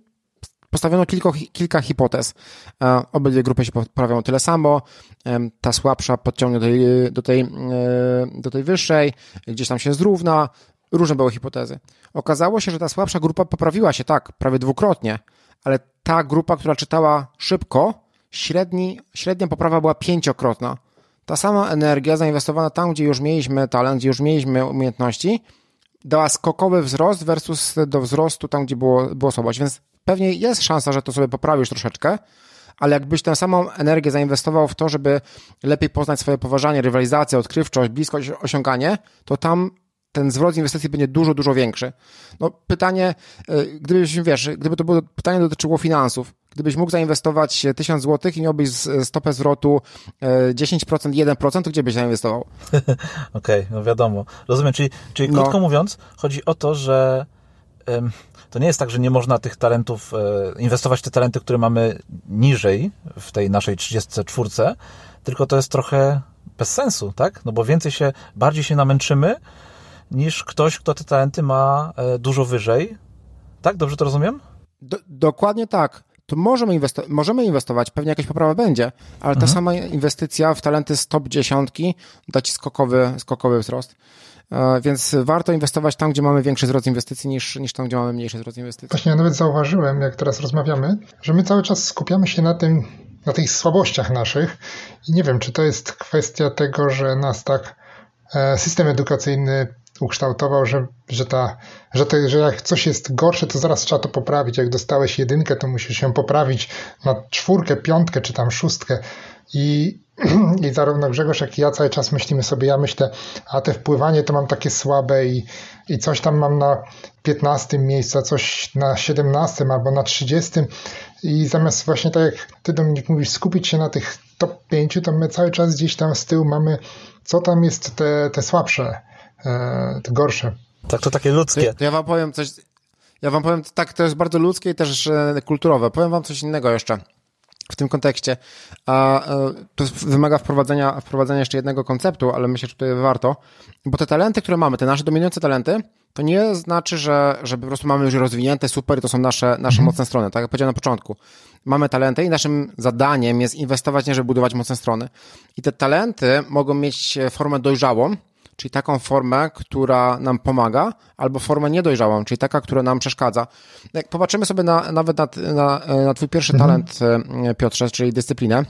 postawiono kilka, kilka hipotez. E, obydwie grupy się poprawią tyle samo, ta słabsza podciągnie do tej, do tej, e, do tej wyższej, gdzieś tam się zrówna, Różne były hipotezy. Okazało się, że ta słabsza grupa poprawiła się tak, prawie dwukrotnie, ale ta grupa, która czytała szybko, średni, średnia poprawa była pięciokrotna. Ta sama energia zainwestowana tam, gdzie już mieliśmy talent, gdzie już mieliśmy umiejętności, dała skokowy wzrost versus do wzrostu tam, gdzie było, było słabość. Więc pewnie jest szansa, że to sobie poprawisz troszeczkę, ale jakbyś tę samą energię zainwestował w to, żeby lepiej poznać swoje poważanie, rywalizację, odkrywczość, bliskość, osiąganie, to tam ten zwrot z inwestycji będzie dużo, dużo większy. No pytanie, e, gdybyś, wiesz, gdyby to było pytanie dotyczyło finansów, gdybyś mógł zainwestować 1000 zł i miałbyś stopę zwrotu 10%, e, 1%, to gdzie byś zainwestował? Okej, okay, no wiadomo. Rozumiem, czyli, czyli no. krótko mówiąc, chodzi o to, że um, to nie jest tak, że nie można tych talentów, e, inwestować w te talenty, które mamy niżej w tej naszej 34, tylko to jest trochę bez sensu, tak? No bo więcej się, bardziej się namęczymy, niż ktoś, kto te talenty ma e, dużo wyżej. Tak? Dobrze to rozumiem? Do, dokładnie tak. To możemy, inwesto możemy inwestować, pewnie jakaś poprawa będzie, ale mhm. ta sama inwestycja w talenty z top dziesiątki da ci skokowy, skokowy wzrost. E, więc warto inwestować tam, gdzie mamy większy wzrost inwestycji niż, niż tam, gdzie mamy mniejszy wzrost inwestycji. Właśnie ja nawet zauważyłem, jak teraz rozmawiamy, że my cały czas skupiamy się na tym, na tych słabościach naszych i nie wiem, czy to jest kwestia tego, że nas tak e, system edukacyjny ukształtował, że, że, ta, że, te, że jak coś jest gorsze, to zaraz trzeba to poprawić. Jak dostałeś jedynkę, to musisz się poprawić na czwórkę, piątkę czy tam szóstkę. I, I zarówno Grzegorz, jak i ja cały czas myślimy sobie, ja myślę, a te wpływanie to mam takie słabe i, i coś tam mam na 15 miejscu, a coś na 17 albo na 30. I zamiast właśnie tak jak ty Dominik mówisz, skupić się na tych top 5, to my cały czas gdzieś tam z tyłu mamy, co tam jest te, te słabsze e, te gorsze. Tak, to takie ludzkie. To, to ja wam powiem coś, ja wam powiem, tak, to jest bardzo ludzkie i też e, kulturowe. Powiem wam coś innego jeszcze w tym kontekście. A, e, to wymaga wprowadzenia, wprowadzenia jeszcze jednego konceptu, ale myślę, że tutaj warto, bo te talenty, które mamy, te nasze dominujące talenty, to nie znaczy, że, że po prostu mamy już rozwinięte super i to są nasze, nasze mhm. mocne strony. Tak jak powiedziałem na początku. Mamy talenty i naszym zadaniem jest inwestować, nie żeby budować mocne strony. I te talenty mogą mieć formę dojrzałą, czyli taką formę, która nam pomaga, albo formę niedojrzałą, czyli taka, która nam przeszkadza. Jak popatrzymy sobie na, nawet na, na, na twój pierwszy mhm. talent, e, Piotrze, czyli dyscyplinę,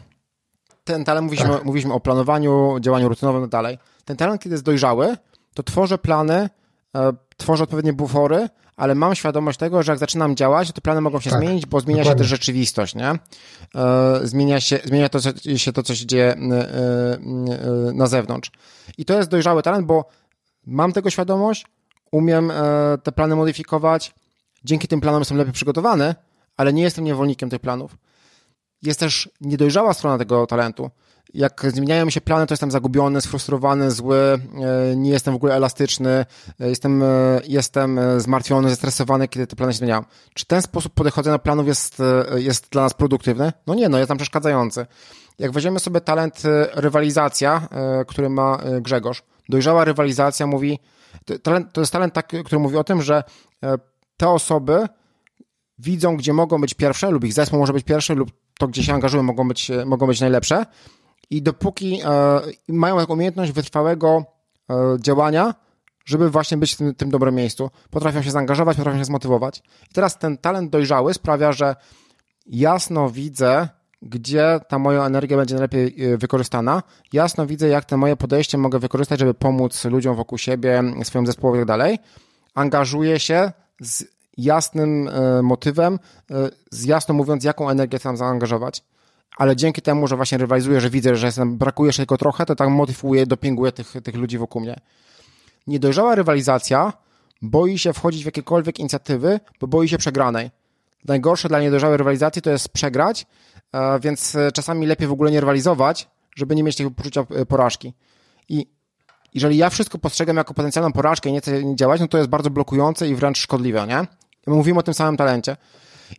ten talent, mówiliśmy, tak. mówiliśmy o planowaniu, działaniu rutynowym i tak dalej. Ten talent, kiedy jest dojrzały, to tworzę plany, tworzę odpowiednie bufory, ale mam świadomość tego, że jak zaczynam działać, to plany mogą się tak, zmienić, bo zmienia dokładnie. się też rzeczywistość, nie? E, zmienia się, zmienia to, się to, co się dzieje e, e, na zewnątrz. I to jest dojrzały talent, bo mam tego świadomość, umiem te plany modyfikować, dzięki tym planom jestem lepiej przygotowany, ale nie jestem niewolnikiem tych planów. Jest też niedojrzała strona tego talentu, jak zmieniają mi się plany, to jestem zagubiony, sfrustrowany, zły, e, nie jestem w ogóle elastyczny, e, jestem, e, jestem zmartwiony, zestresowany, kiedy te plany się zmieniają. Czy ten sposób podchodzenia planów jest, jest dla nas produktywny? No nie, no jest tam przeszkadzający. Jak weźmiemy sobie talent rywalizacja, który ma Grzegorz, dojrzała rywalizacja mówi, to jest talent taki, który mówi o tym, że te osoby widzą, gdzie mogą być pierwsze, lub ich zespół może być pierwszy, lub to, gdzie się angażują, mogą być, mogą być najlepsze i dopóki e, mają taką umiejętność wytrwałego e, działania, żeby właśnie być w tym, tym dobrym miejscu, potrafią się zaangażować, potrafią się zmotywować. I teraz ten talent dojrzały sprawia, że jasno widzę, gdzie ta moja energia będzie najlepiej e, wykorzystana. Jasno widzę, jak te moje podejście mogę wykorzystać, żeby pomóc ludziom wokół siebie, swoim zespołowi i tak dalej. Angażuję się z jasnym motywem, z jasno mówiąc, jaką energię chcę zaangażować ale dzięki temu, że właśnie rywalizuję, że widzę, że jestem, brakuje jeszcze tylko trochę, to tak motywuję, dopinguję tych, tych ludzi wokół mnie. Niedojrzała rywalizacja boi się wchodzić w jakiekolwiek inicjatywy, bo boi się przegranej. Najgorsze dla niedojrzałej rywalizacji to jest przegrać, e, więc e, czasami lepiej w ogóle nie rywalizować, żeby nie mieć tego poczucia e, porażki. I jeżeli ja wszystko postrzegam jako potencjalną porażkę i nie chcę działać, no to jest bardzo blokujące i wręcz szkodliwe, nie? Mówimy o tym samym talencie.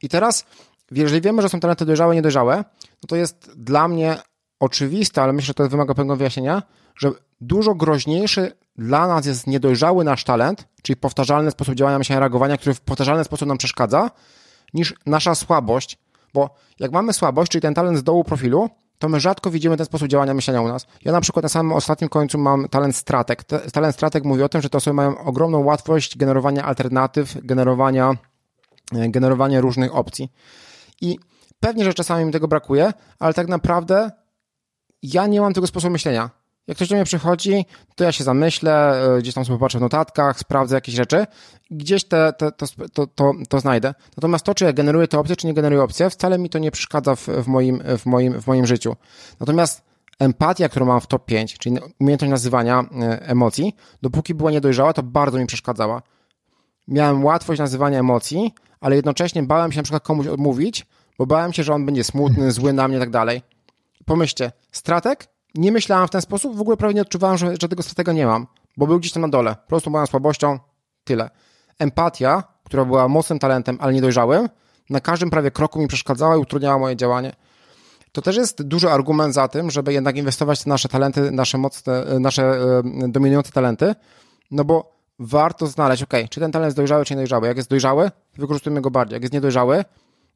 I teraz jeżeli wiemy, że są talenty dojrzałe, niedojrzałe, no to jest dla mnie oczywiste, ale myślę, że to wymaga pewnego wyjaśnienia, że dużo groźniejszy dla nas jest niedojrzały nasz talent, czyli powtarzalny sposób działania, myślenia, reagowania, który w powtarzalny sposób nam przeszkadza, niż nasza słabość, bo jak mamy słabość, czyli ten talent z dołu profilu, to my rzadko widzimy ten sposób działania, myślenia u nas. Ja na przykład na samym ostatnim końcu mam talent stratek. Talent stratek mówi o tym, że te osoby mają ogromną łatwość generowania alternatyw, generowania, e, generowania różnych opcji. I pewnie, że czasami mi tego brakuje, ale tak naprawdę ja nie mam tego sposobu myślenia. Jak ktoś do mnie przychodzi, to ja się zamyślę, e, gdzieś tam sobie popatrzę w notatkach, sprawdzę jakieś rzeczy, gdzieś te, te, to, to, to, to znajdę. Natomiast to, czy ja generuję te opcje, czy nie generuję opcje, wcale mi to nie przeszkadza w, w, moim, w, moim, w moim życiu. Natomiast empatia, którą mam w top 5, czyli umiejętność nazywania e, emocji, dopóki była niedojrzała, to bardzo mi przeszkadzała. Miałem łatwość nazywania emocji, ale jednocześnie bałem się na przykład komuś odmówić, bo bałem się, że on będzie smutny, zły na mnie i tak dalej. Pomyślcie, stratek? Nie myślałem w ten sposób, w ogóle prawie nie odczuwałem, że, że tego stratega nie mam, bo był gdzieś tam na dole. Po prostu moją słabością, tyle. Empatia, która była mocnym talentem, ale niedojrzałym, na każdym prawie kroku mi przeszkadzała i utrudniała moje działanie. To też jest duży argument za tym, żeby jednak inwestować w nasze talenty, nasze mocne, nasze e, dominujące talenty, no bo warto znaleźć, ok, czy ten talent jest dojrzały, czy niedojrzały. Jak jest dojrzały, wykorzystujemy go bardziej. Jak jest niedojrzały,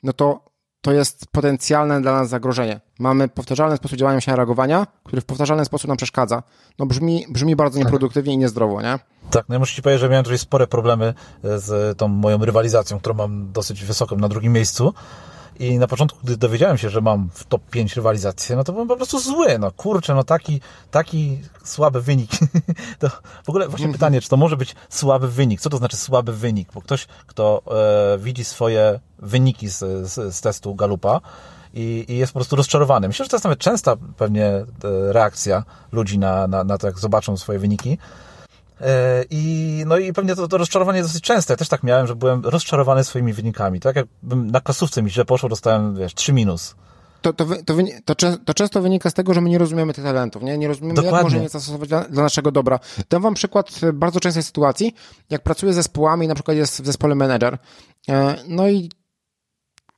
no to to jest potencjalne dla nas zagrożenie. Mamy powtarzalny sposób działania się reagowania, który w powtarzalny sposób nam przeszkadza. No brzmi, brzmi bardzo tak. nieproduktywnie i niezdrowo, nie? Tak, no ja muszę Ci powiedzieć, że miałem tutaj spore problemy z tą moją rywalizacją, którą mam dosyć wysoką na drugim miejscu. I na początku, gdy dowiedziałem się, że mam w top 5 rywalizację, no to byłem po prostu zły. No kurczę, no taki, taki słaby wynik. to w ogóle właśnie mm -hmm. pytanie, czy to może być słaby wynik? Co to znaczy słaby wynik? Bo ktoś, kto e, widzi swoje wyniki z, z, z testu Galupa, i, i, jest po prostu rozczarowany. Myślę, że to jest nawet częsta pewnie e, reakcja ludzi na, na, na to, jak zobaczą swoje wyniki. E, I, no i pewnie to, to rozczarowanie jest dosyć częste. Ja też tak miałem, że byłem rozczarowany swoimi wynikami. Tak jakbym na klasówce mi źle poszło, dostałem, wiesz, 3 minus. to, to, to, to, to, często wynika z tego, że my nie rozumiemy tych talentów, nie, nie rozumiemy, Dokładnie. jak możemy je zastosować dla, dla, naszego dobra. Dam wam przykład bardzo częstej sytuacji, jak pracuję z zespołami, na przykład jest w zespole manager, e, no i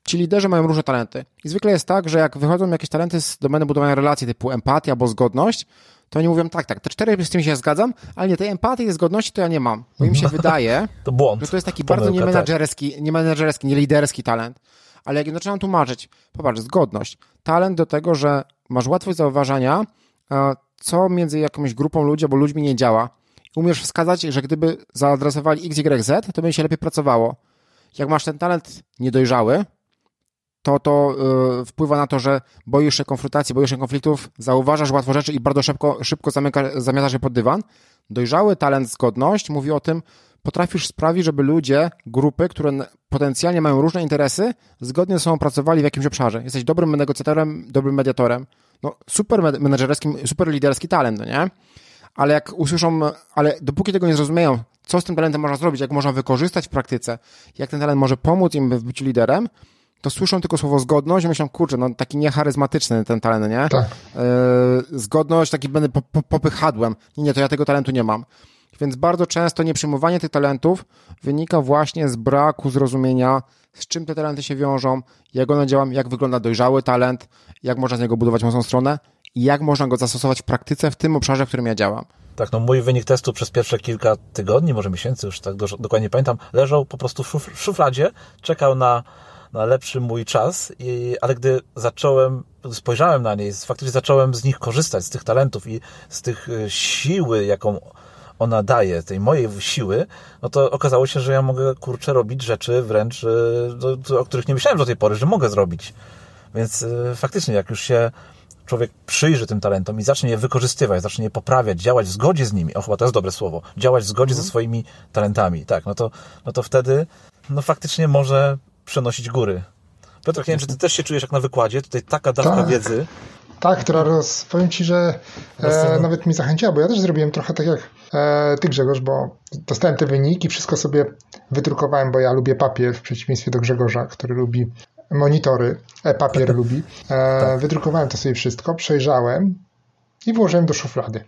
ci liderzy mają różne talenty. I zwykle jest tak, że jak wychodzą jakieś talenty z domeny budowania relacji typu empatia albo zgodność, to oni mówią, tak, tak, te cztery z tym się zgadzam, ale nie, tej empatii, tej zgodności to ja nie mam. Bo im się wydaje, to błąd. że to jest taki Pomyłka, bardzo niemenadżerski, tak. niemenadżerski, nieliderski talent. Ale jak zaczynam tłumaczyć, popatrz, zgodność, talent do tego, że masz łatwość zauważania, co między jakąś grupą ludzi albo ludźmi nie działa. Umiesz wskazać, że gdyby zaadresowali X, Y, Z, to by się lepiej pracowało. Jak masz ten talent niedojrzały, to to yy, wpływa na to, że boisz się konfrontacji, boisz się konfliktów, zauważasz łatwo rzeczy i bardzo szybko, szybko zamyka, zamiatasz je pod dywan. Dojrzały talent, zgodność mówi o tym, potrafisz sprawić, żeby ludzie, grupy, które potencjalnie mają różne interesy, zgodnie ze sobą pracowali w jakimś obszarze. Jesteś dobrym negocjatorem, dobrym mediatorem. No, super menedżerski, super liderski talent, no nie? Ale jak usłyszą, ale dopóki tego nie zrozumieją, co z tym talentem można zrobić, jak można wykorzystać w praktyce, jak ten talent może pomóc im w byciu liderem, to słyszą tylko słowo zgodność i myślą, kurczę, no taki niecharyzmatyczny ten talent, nie? Tak. Yy, zgodność, taki będę po, po, popychadłem. Nie, nie, to ja tego talentu nie mam. Więc bardzo często nieprzyjmowanie tych talentów wynika właśnie z braku zrozumienia, z czym te talenty się wiążą, jak one działają, jak wygląda dojrzały talent, jak można z niego budować mocną stronę i jak można go zastosować w praktyce w tym obszarze, w którym ja działam. Tak, no mój wynik testu przez pierwsze kilka tygodni, może miesięcy, już tak do, dokładnie pamiętam, leżał po prostu w szufladzie, czekał na na lepszy mój czas, i, ale gdy zacząłem, spojrzałem na nie, faktycznie zacząłem z nich korzystać, z tych talentów i z tych e, siły, jaką ona daje, tej mojej siły, no to okazało się, że ja mogę, kurczę, robić rzeczy wręcz, e, o których nie myślałem do tej pory, że mogę zrobić. Więc e, faktycznie, jak już się człowiek przyjrzy tym talentom i zacznie je wykorzystywać, zacznie je poprawiać, działać w zgodzie z nimi, o chyba to jest dobre słowo, działać w zgodzie mhm. ze swoimi talentami, tak, no to, no to wtedy, no faktycznie może przenosić góry. Piotr, nie wiem, czy ty też się czujesz jak na wykładzie, tutaj taka dawka tak. wiedzy. Tak, która roz, powiem Ci, że e, nawet mi zachęciła, bo ja też zrobiłem trochę tak jak e, Ty Grzegorz, bo dostałem te wyniki, wszystko sobie wydrukowałem, bo ja lubię papier w przeciwieństwie do Grzegorza, który lubi monitory, e, papier lubi. E, tak. Wydrukowałem to sobie wszystko, przejrzałem i włożyłem do szuflady.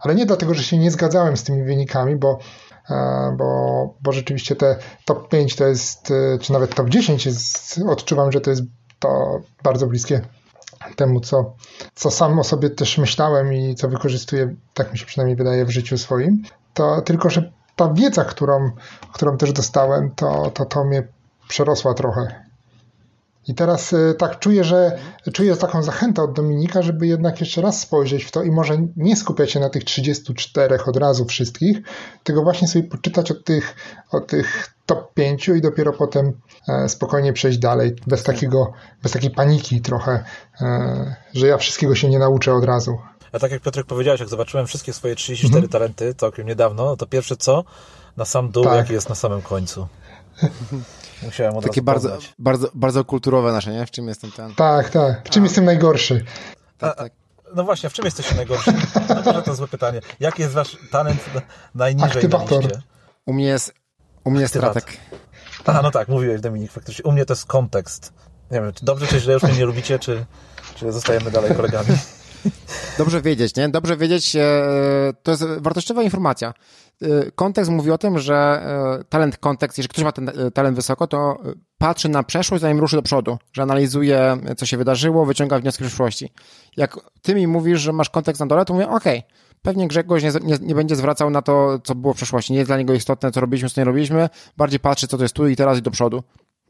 Ale nie dlatego, że się nie zgadzałem z tymi wynikami, bo bo, bo rzeczywiście te top 5 to jest, e, czy nawet top 10 jest, odczuwam, że to jest to bardzo bliskie temu, co, co sam o sobie też myślałem i co wykorzystuję, tak mi się przynajmniej wydaje, w życiu swoim. To tylko, że ta wiedza, którą, którą też dostałem, to, to, to mnie przerosła trochę. I teraz y, tak czuję, że czuję taką zachętę od Dominika, żeby jednak jeszcze raz spojrzeć w to i może nie skupiać się na tych 34 od razu wszystkich, tylko właśnie sobie poczytać o tych, o tych top 5 i dopiero potem e, spokojnie przejść dalej, bez takiego, bez takiej paniki trochę, e, że ja wszystkiego się nie nauczę od razu. A tak jak Piotrek powiedziałeś, jak zobaczyłem wszystkie swoje 34 mhm. talenty całkiem niedawno, to pierwsze co? Na sam dół, tak. jaki jest na samym końcu. Musiałem od Takie bardzo, bardzo, bardzo kulturowe nasze, nie? W czym jestem ten? Tak, tak. W czym A. jestem najgorszy? Tak, tak. No właśnie, w czym jesteś najgorszy? No może to złe pytanie. Jaki jest wasz talent najniżej Aktywator. na liście? U mnie jest, u mnie jest stratek. A, no tak, mówiłeś Dominik, faktycznie. U mnie to jest kontekst. Nie wiem, czy dobrze czy źle już mnie nie lubicie, czy, czy zostajemy dalej kolegami? Dobrze wiedzieć, nie? Dobrze wiedzieć, e, to jest wartościowa informacja. E, kontekst mówi o tym, że e, talent kontekst, jeżeli ktoś ma ten talent wysoko, to patrzy na przeszłość, zanim ruszy do przodu, że analizuje, co się wydarzyło, wyciąga wnioski z przyszłości. Jak ty mi mówisz, że masz kontekst na dole, to mówię, okej, okay, pewnie Grzegorz nie, nie, nie, będzie zwracał na to, co było w przeszłości. Nie jest dla niego istotne, co robiliśmy, co nie robiliśmy, bardziej patrzy, co to jest tu i teraz i do przodu.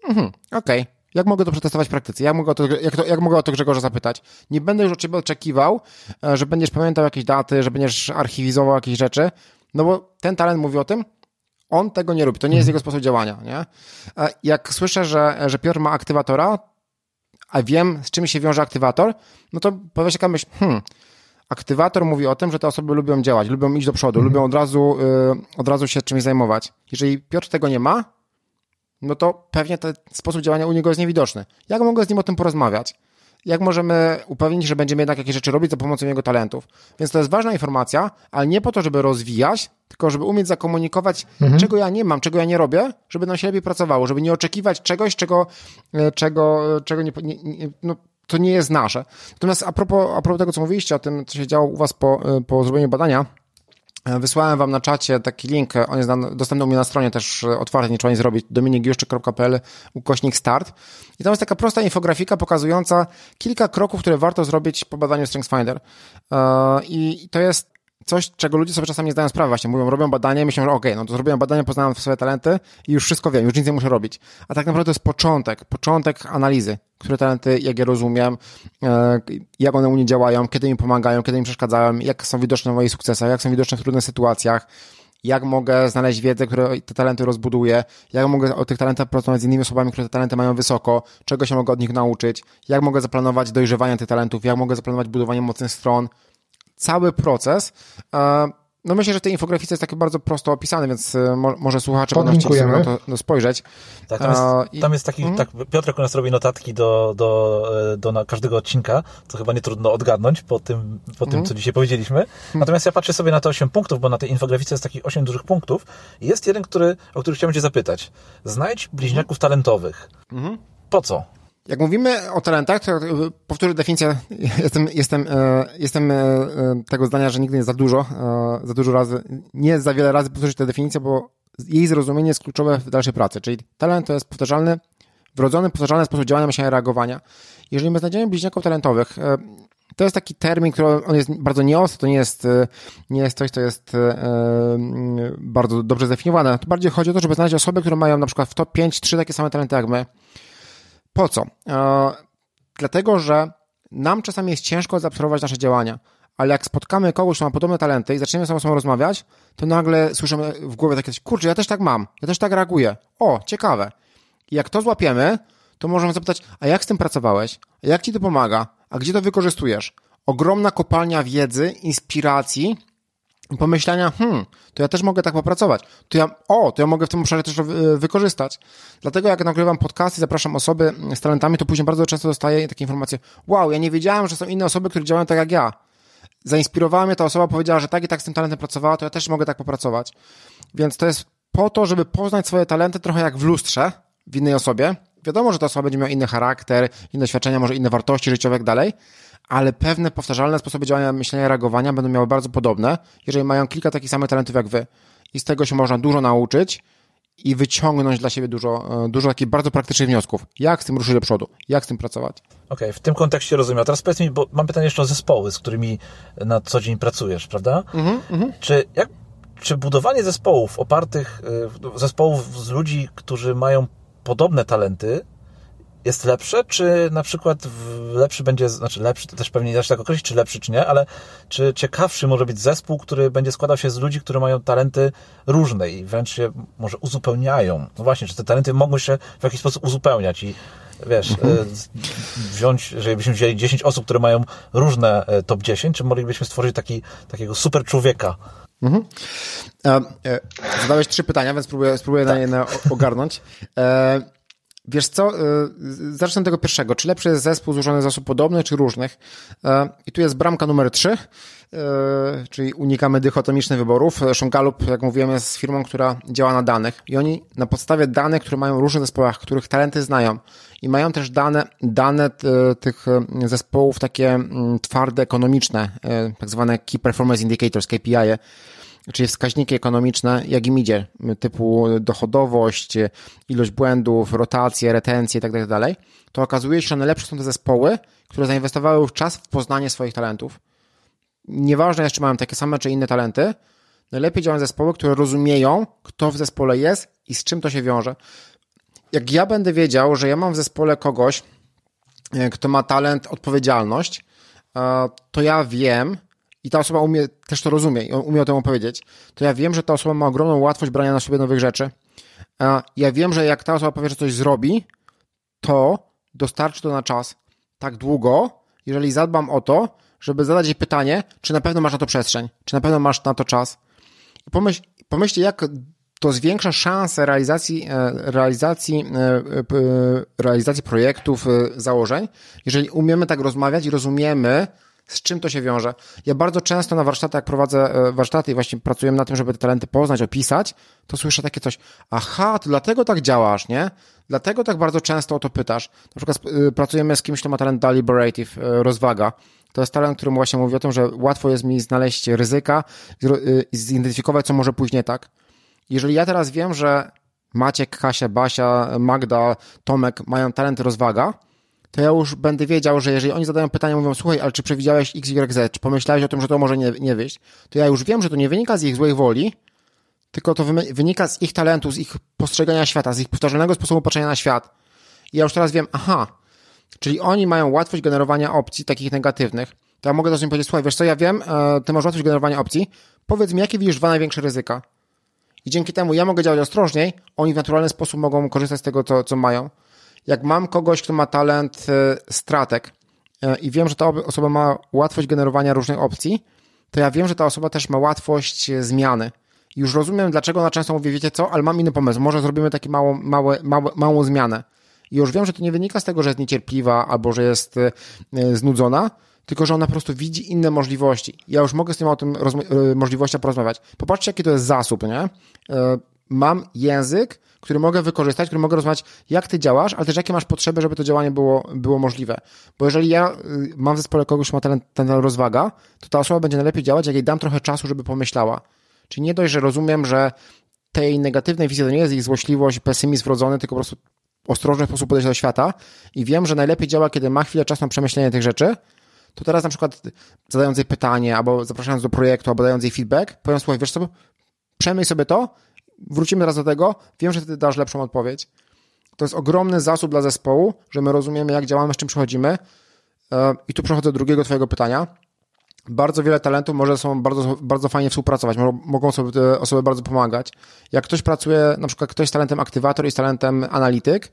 Mhm, okej. Okay. Jak mogę to przetestować w praktyce? Jak mogę, to, jak, to, jak mogę o to Grzegorza zapytać? Nie będę już od ciebie oczekiwał, e, że będziesz pamiętał jakieś daty, że będziesz archiwizował jakieś rzeczy, no bo ten talent mówi o tym, on tego nie robi, to nie jest jego sposób działania, nie? E, jak słyszę, że, że Piotr ma aktywatora, a wiem, z czym się wiąże aktywator, no to powiesz jaka myśl, hmm, aktywator mówi o tym, że te osoby lubią działać, lubią iść do przodu, mhm. lubią od razu, y, od razu się czymś zajmować. Jeżeli Piotr tego nie ma, no to pewnie ten sposób działania u niego jest niewidoczny. Jak mogę z nim o tym porozmawiać? Jak możemy upewnić, że będziemy jednak jakieś rzeczy robić za pomocą jego talentów? Więc to jest ważna informacja, ale nie po to, żeby rozwijać, tylko żeby umieć zakomunikować, mhm. czego ja nie mam, czego ja nie robię, żeby nam się lepiej pracowało, żeby nie oczekiwać czegoś, czego, e, czego, czego nie, nie, no, to nie jest nasze. Natomiast a propos, a propos tego, co mówiliście o tym, co się działo u was po, po zrobieniu badania, Wysłałem wam na czacie taki link, on jest dostępny u mnie na stronie też otwarty, nie trzeba nic zrobić, dominikjuszczyk.pl ukośnik start. I tam jest taka prosta infografika pokazująca kilka kroków, które warto zrobić po badaniu StrengthsFinder. I to jest coś, czego ludzie sobie czasami nie zdają sprawy. Właśnie mówią, robią badanie, myślą, że okej, okay, no to zrobiłem badanie, poznałem swoje talenty i już wszystko wiem, już nic nie muszę robić. A tak naprawdę to jest początek, początek analizy, które talenty, jak je rozumiem, e, jak one u mnie działają, kiedy mi pomagają, kiedy mi przeszkadzają, jak są widoczne w moich sukcesach, jak są widoczne w trudnych sytuacjach, jak mogę znaleźć wiedzę, które te talenty rozbuduje, jak mogę o tych talentach pracować z innymi osobami, które te talenty mają wysoko, czego się mogę od nich nauczyć, jak mogę zaplanować dojrzewanie tych talentów, jak mogę zaplanować budowanie mocnych stron, cały proces. E, no myślę, że w tej infografice jest tak bardzo prosto opisane, więc e, może słuchacze będą chcieli sobie na to, spojrzeć. Tak, tam jest, e, tam jest taki, mm. tak, Piotrek u nas robi notatki do, do, do na każdego odcinka, co chyba nie trudno odgadnąć po tym, po tym mm. co dzisiaj powiedzieliśmy. Natomiast ja patrzę sobie na te 8 punktów, bo na tej infografice jest takich 8 dużych punktów i jest jeden, który, o który chciałbym cię zapytać. Znajdź bliźniaków talentowych. Mm. Po co? Jak mówimy o talentach, to e, powtórzę definicję. Jestem, jestem, e, jestem e, tego zdania, że nigdy nie za dużo, za dużo razy, nie za wiele razy powtórzyć tę definicję, bo jej zrozumienie jest kluczowe w dalszej pracy. Czyli talent to jest powtarzalny, wrodzony, powtarzalny sposób działania, myślenia, reagowania. Jeżeli my znajdziemy bliźniaków talentowych, to jest taki termin, który on jest bardzo nieostry, to nie jest, nie jest coś, co jest bardzo dobrze zdefiniowane. To bardziej chodzi o to, żeby znaleźć osoby, które mają na przykład w top 5 trzy takie same talenty jak my po co? E, dlatego, że nam czasami jest ciężko zaobserwować nasze działania, ale jak spotkamy kogoś, kto ma podobne talenty i zaczniemy z sobą rozmawiać, to nagle słyszymy w głowie takie coś, kurczę, ja też tak mam, ja też tak reaguję. O, ciekawe. I jak to złapiemy, to możemy zapytać, a jak z tym pracowałeś? A jak ci to pomaga? A gdzie to wykorzystujesz? Ogromna kopalnia wiedzy, inspiracji, pomyślenia, hmm, to ja też mogę tak popracować. To ja, o, to ja mogę w tym obszarze też wykorzystać. Dlatego jak nagrywam podcasty, zapraszam osoby z talentami, to później bardzo często dostaję takie informacje, wow, ja nie wiedziałem, że są inne osoby, które działają tak jak ja. Zainspirowała mnie ta osoba, powiedziała, że tak i tak z tym talentem pracowała, to ja też mogę tak popracować. Więc to jest po to, żeby poznać swoje talenty trochę jak w lustrze w innej osobie. Wiadomo, że ta osoba będzie miała inny charakter, inne doświadczenia, może inne wartości życiowe i tak dalej, ale pewne powtarzalne sposoby działania, myślenia i reagowania będą miały bardzo podobne, jeżeli mają kilka takich samych talentów jak wy. I z tego się można dużo nauczyć i wyciągnąć dla siebie dużo, e, dużo takich bardzo praktycznych wniosków. Jak z tym ruszyć do przodu? Jak z tym pracować? Okej, okay, w tym kontekście rozumiem. A teraz powiedz mi, bo mam pytanie jeszcze o zespoły, z którymi na co dzień pracujesz, prawda? Mm -hmm. Czy, jak, czy budowanie zespołów opartych, e, zespołów z ludzi, którzy mają podobne talenty, jest lepsze, czy na przykład lepszy będzie, znaczy lepszy, to też pewnie nie da się tak określić, czy lepszy, czy nie, ale czy ciekawszy może być zespół, który będzie składał się z ludzi, którzy mają talenty różne i wręcz się może uzupełniają. No właśnie, czy te talenty mogą się w jakiś sposób uzupełniać i wiesz, mhm. E, wziąć, jeżeli byśmy wzięli 10 osób, które mają różne e, top 10, czy moglibyśmy stworzyć taki, takiego super człowieka? Mhm. E, e, zadałeś trzy pytania, więc spróbuję, spróbuję tak. na nie ogarnąć. E, Wiesz co, y, zacznę od tego pierwszego. Czy lepszy jest zespół złożony z osób podobnych czy różnych? E, I tu jest bramka numer 3, e, czyli unikamy dychotomicznych wyborów. Gallup, jak mówiłem, jest firmą, która działa na danych i oni na podstawie danych, które mają w różnych zespołach, których talenty znają i mają też dane, dane e, tych zespołów takie twarde, ekonomiczne, tak zwane Key Performance Indicators, KPI, czyli wskaźniki ekonomiczne, jak im idzie, typu dochodowość, ilość błędów, rotacje, retencje itd., tak tak to okazuje się, że najlepsze są te zespoły, które zainwestowały już czas w poznanie swoich talentów. Nieważne jest, czy mają takie same, czy inne talenty, najlepiej działają zespoły, które rozumieją, kto w zespole jest i z czym to się wiąże. Jak ja będę wiedział, że ja mam w zespole kogoś, e, kto ma talent, odpowiedzialność, e, to ja wiem, i ta osoba umie, też to rozumie i umie o tym opowiedzieć, to ja wiem, że ta osoba ma ogromną łatwość brania na sobie nowych rzeczy. A ja wiem, że jak ta osoba powie, że coś zrobi, to dostarczy to na czas tak długo, jeżeli zadbam o to, żeby zadać jej pytanie, czy na pewno masz na to przestrzeń, czy na pewno masz na to czas. Pomyśl, pomyślcie, jak to zwiększa szanse realizacji, e, realizacji, e, realizacji projektów, e, założeń, jeżeli umiemy tak rozmawiać i rozumiemy, z czym to się wiąże. Ja bardzo często na warsztatach, jak prowadzę e, warsztaty i właśnie pracujemy na tym, żeby te talenty poznać, opisać, to słyszę takie coś, aha, to dlatego tak działasz, nie? Dlatego tak bardzo często o to pytasz. Na przykład e, pracujemy z kimś, kto ma talent deliberative, e, rozwaga. To jest talent, który właśnie mówi o tym, że łatwo jest mi znaleźć ryzyka i zidentyfikować, co może pójść nie tak. Jeżeli ja teraz wiem, że Maciek, Kasia, Basia, Magda, Tomek mają talent rozwaga, to ja już będę wiedział, że jeżeli oni zadają pytanie, mówią, słuchaj, ale czy przewidziałeś X, Y, Z, czy pomyślałeś o tym, że to może nie, nie wyjść, to ja już wiem, że to nie wynika z ich złej woli, tylko to wynika z ich talentu, z ich postrzegania świata, z ich powtarzalnego sposobu patrzenia na świat. I ja już teraz wiem, aha, czyli oni mają łatwość generowania opcji takich negatywnych. To ja mogę do nich powiedzieć, słuchaj, wiesz co, ja wiem, e, ty masz łatwość generowania opcji, powiedz mi, jakie widzisz dwa największe ryzyka. I dzięki temu ja mogę działać ostrożniej, oni w naturalny sposób mogą korzystać z tego, co, co mają. Jak mam kogoś, kto ma talent e, stratek e, i wiem, że ta osoba ma łatwość generowania różnych opcji, to ja wiem, że ta osoba też ma łatwość e, zmiany. Już rozumiem, dlaczego ona często mówi, wiecie co, ale mam inny pomysł, może zrobimy taką małą, małe, małe, małą zmianę. I już wiem, że to nie wynika z tego, że jest niecierpliwa albo że jest znudzona, tylko że ona po prostu widzi inne możliwości. Ja już mogę z tym o tym możliwościach porozmawiać. Popatrzcie, jaki to jest zasób, nie? Mam język, który mogę wykorzystać, który mogę rozmawiać, jak ty działasz, ale też jakie masz potrzeby, żeby to działanie było, było możliwe. Bo jeżeli ja y, mam w zespole kogoś, kto ma talent, ten rozwaga, to ta osoba będzie najlepiej działać, jak jej dam trochę czasu, żeby pomyślała. Czyli nie dość, że rozumiem, że tej negatywnej wizji to nie jest ich złośliwość, pesymizm wrodzony, tylko po prostu ostrożny sposób podejścia do świata i wiem, że najlepiej działa, kiedy ma chwilę czasu na przemyślenie tych rzeczy, to teraz na przykład zadając jej pytanie, albo zapraszając do projektu, albo dając jej feedback, powiem, słuchaj, wiesz co, przemyśl sobie to wrócimy teraz do tego, wiem, że ty dasz lepszą odpowiedź. To jest ogromny zasób dla zespołu, że my rozumiemy, jak działamy, z czym przechodzimy. E, I tu przechodzę do drugiego twojego pytania. Bardzo wiele talentów może są bardzo, bardzo fajnie współpracować, mogą sobie te osoby bardzo pomagać. Jak ktoś pracuje, na przykład ktoś z talentem aktywator i z talentem analityk,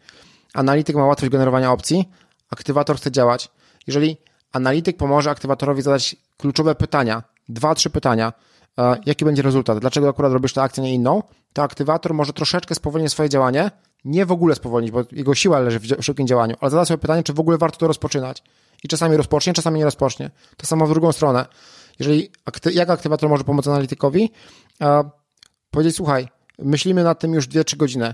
analityk ma łatwość generowania opcji, aktywator chce działać. Jeżeli analityk pomoże aktywatorowi zadać kluczowe pytania, dwa, trzy pytania, jaki będzie rezultat, dlaczego akurat robisz tę akcję, nie inną, to aktywator może troszeczkę spowolnić swoje działanie, nie w ogóle spowolnić, bo jego siła leży w szybkim działaniu, ale zada sobie pytanie, czy w ogóle warto to rozpoczynać. I czasami rozpocznie, czasami nie rozpocznie. To samo w drugą stronę. Jeżeli, jak aktywator może pomóc analitykowi? Powiedzieć, słuchaj, myślimy nad tym już 2-3 godziny.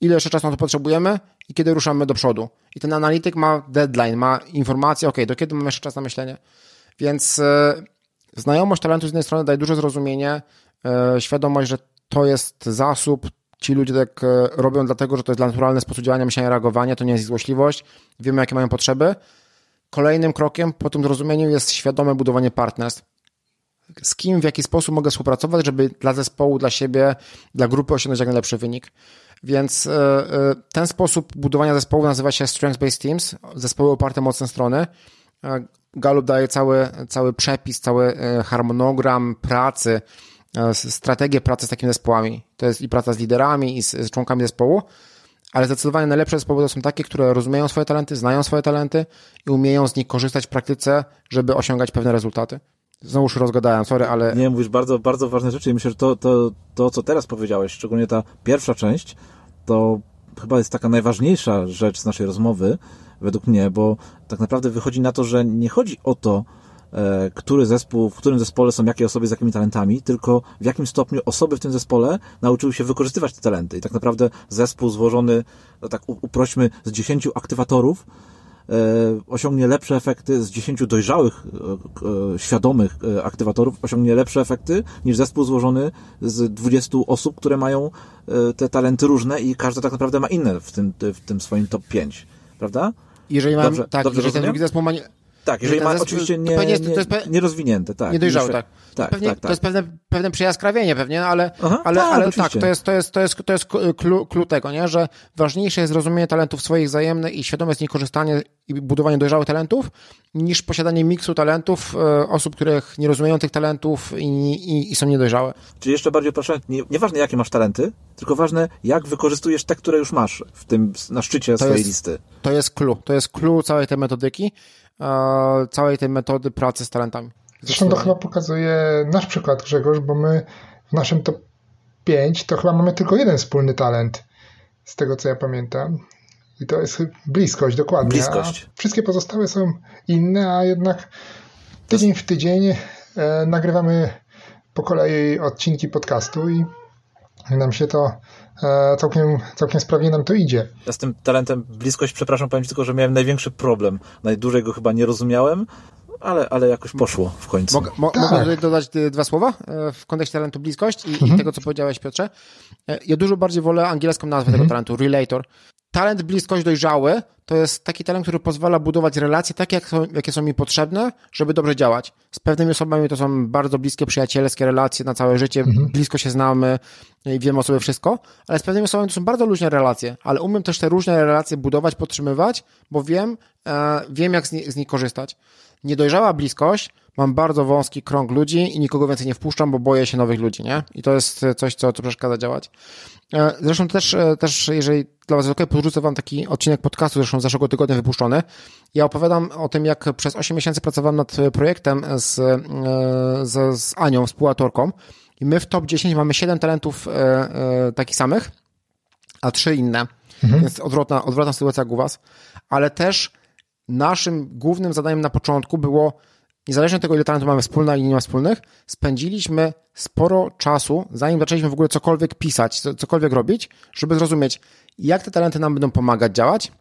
Ile jeszcze czasu na to potrzebujemy i kiedy ruszamy do przodu. I ten analityk ma deadline, ma informację, ok, do kiedy mamy jeszcze czas na myślenie. Więc e, znajomość talentu z jednej strony daje duże zrozumienie, e, świadomość, że to jest zasób. Ci ludzie tak e, robią dlatego, że to jest naturalny sposób działania, myślenia, reagowania, to nie jest złośliwość. Wiemy, jakie mają potrzeby. Kolejnym krokiem po tym zrozumieniu jest świadome budowanie partnerstw. Z kim, w jaki sposób mogę współpracować, żeby dla zespołu, dla siebie, dla grupy osiągnąć jak najlepszy wynik. Więc e, ten sposób budowania zespołu nazywa się Strength-Based Teams, zespoły oparte o mocne strony. Gallup daje cały, cały przepis, cały harmonogram pracy, E, strategię pracy z takimi zespołami. To jest i praca z liderami, i z, z członkami zespołu, ale zdecydowanie najlepsze zespoły to są takie, które rozumieją swoje talenty, znają swoje talenty i umieją z nich korzystać w praktyce, żeby osiągać pewne rezultaty. Znowu już rozgadałem, sorry, ale... Nie, mówisz bardzo, bardzo ważne rzeczy i myślę, że to, to, to, co teraz powiedziałeś, szczególnie ta pierwsza część, to chyba jest taka najważniejsza rzecz z naszej rozmowy, według mnie, bo tak naprawdę wychodzi na to, że nie chodzi o to, E, który zespół, w którym zespole są jakie osoby z jakimi talentami, tylko w jakim stopniu osoby w tym zespole nauczyły się wykorzystywać te talenty. I tak naprawdę zespół złożony, no tak uprośmy, z 10 aktywatorów, e, osiągnie lepsze efekty z 10 dojrzałych, e, świadomych aktywatorów, osiągnie lepsze efekty niż zespół złożony z 20 osób, które mają te talenty różne i każda tak naprawdę ma inne w tym, w tym swoim top 5. Prawda? Jeżeli mam, dobrze, tak, dobrze jeżeli ten drugi zespół ma nie, tak, jeżeli ma oczywiście nie, nie, nie rozwinięte, tak. Niedojrzałe, tak. Tak, pewnie, tak, tak. To jest pewne, pewne przejaskrawienie pewnie, no ale, Aha, ale, tak, ale tak, to jest, to jest, to jest, to jest clue, clue tego, nie? że ważniejsze jest rozumienie talentów swoich wzajemnych i świadome z nich korzystanie i budowanie dojrzałych talentów, niż posiadanie miksu talentów e, osób, których nie rozumieją tych talentów i, i, i są niedojrzałe. Czyli jeszcze bardziej proszę, nie, nieważne jakie masz talenty, tylko ważne jak wykorzystujesz te, które już masz w tym, na szczycie to swojej jest, listy. To jest clue, to jest clue całej tej metodyki całej tej metody pracy z talentami. Zresztą to chyba pokazuje nasz przykład, Grzegorz, bo my w naszym top 5 to chyba mamy tylko jeden wspólny talent, z tego co ja pamiętam. I to jest bliskość, dokładnie. Bliskość. A wszystkie pozostałe są inne, a jednak tydzień w tydzień e, nagrywamy po kolei odcinki podcastu i nam się to e, całkiem, całkiem sprawnie nam to idzie. Ja z tym talentem bliskość, przepraszam, powiem tylko, że miałem największy problem. Najdłużej go chyba nie rozumiałem, ale, ale jakoś poszło w końcu. Mogę, mo, Tak. mogę tutaj dodać dwa słowa e, w kontekście talentu bliskość i, Mhm. i tego, co powiedziałeś, Piotrze. E, Ja dużo bardziej wolę angielską nazwę Mhm. tego talentu, relator. Talent bliskość dojrzały to jest taki talent, który pozwala budować relacje takie, jak są, jakie są mi potrzebne, żeby dobrze działać. Z pewnymi osobami to są bardzo bliskie, przyjacielskie relacje na całe życie, Mhm. blisko się znamy i wiemy o sobie wszystko, ale z pewnymi osobami to są bardzo luźne relacje, ale umiem też te różne relacje budować, podtrzymywać, bo wiem, e, wiem jak z, nie, z nich korzystać. Niedojrzała bliskość, mam bardzo wąski krąg ludzi i nikogo więcej nie wpuszczam, bo boję się nowych ludzi, nie? I to jest e, coś, co, co przeszkadza działać. E, Zresztą też, e, też, jeżeli dla Was jest ok, podrzucę Wam taki odcinek podcastu, zresztą z zeszłego tygodnia wypuszczony. Ja opowiadam o tym, jak przez 8 miesięcy pracowałem nad projektem z, z, z Anią, współautorką i my w top 10 mamy 7 talentów takich samych, a 3 inne. Więc odwrotna, odwrotna sytuacja jak u Was. Ale też naszym głównym zadaniem na początku było, niezależnie od tego, ile talentów mamy wspólnych, ile nie ma wspólnych, spędziliśmy sporo czasu, zanim zaczęliśmy w ogóle cokolwiek pisać, co- cokolwiek robić, żeby zrozumieć, jak te talenty nam będą pomagać działać,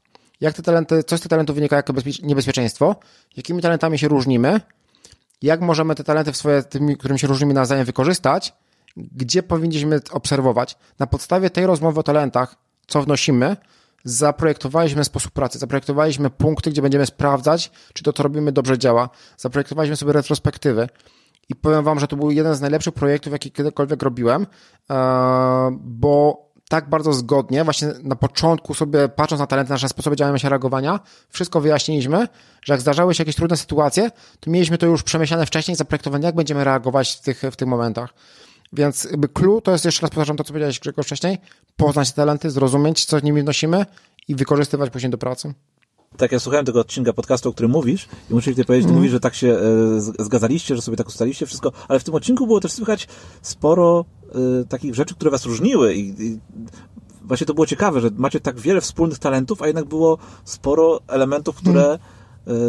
jak te talenty, co z tych talentów wynika jako bezpie- niebezpieczeństwo, jakimi talentami się różnimy, jak możemy te talenty w swoje, tymi, którymi się różnimy nawzajem wykorzystać, gdzie powinniśmy obserwować. Na podstawie tej rozmowy o talentach, co wnosimy, zaprojektowaliśmy sposób pracy, zaprojektowaliśmy punkty, gdzie będziemy sprawdzać, czy to, co robimy, dobrze działa. Zaprojektowaliśmy sobie retrospektywy. I powiem Wam, że to był jeden z najlepszych projektów, jaki kiedykolwiek robiłem, e, bo tak bardzo zgodnie, właśnie na początku sobie patrząc na talenty, nasze sposoby działania się reagowania, wszystko wyjaśniliśmy, że jak zdarzały się jakieś trudne sytuacje, to mieliśmy to już przemyślane wcześniej, zaprojektowane, jak będziemy reagować w tych, w tych momentach. Więc jakby clue to jest jeszcze raz powtarzam to, co powiedziałeś Grzegorz wcześniej, poznać te talenty, zrozumieć, co z nimi wnosimy i wykorzystywać później do pracy. Tak, ja słuchałem tego odcinka podcastu, o którym mówisz i muszę ci powiedzieć, ty mówisz, że tak się e, zgadzaliście, że sobie tak ustaliście wszystko, ale w tym odcinku było też słychać sporo e, takich rzeczy, które was różniły i, i właśnie to było ciekawe, że macie tak wiele wspólnych talentów, a jednak było sporo elementów, które e,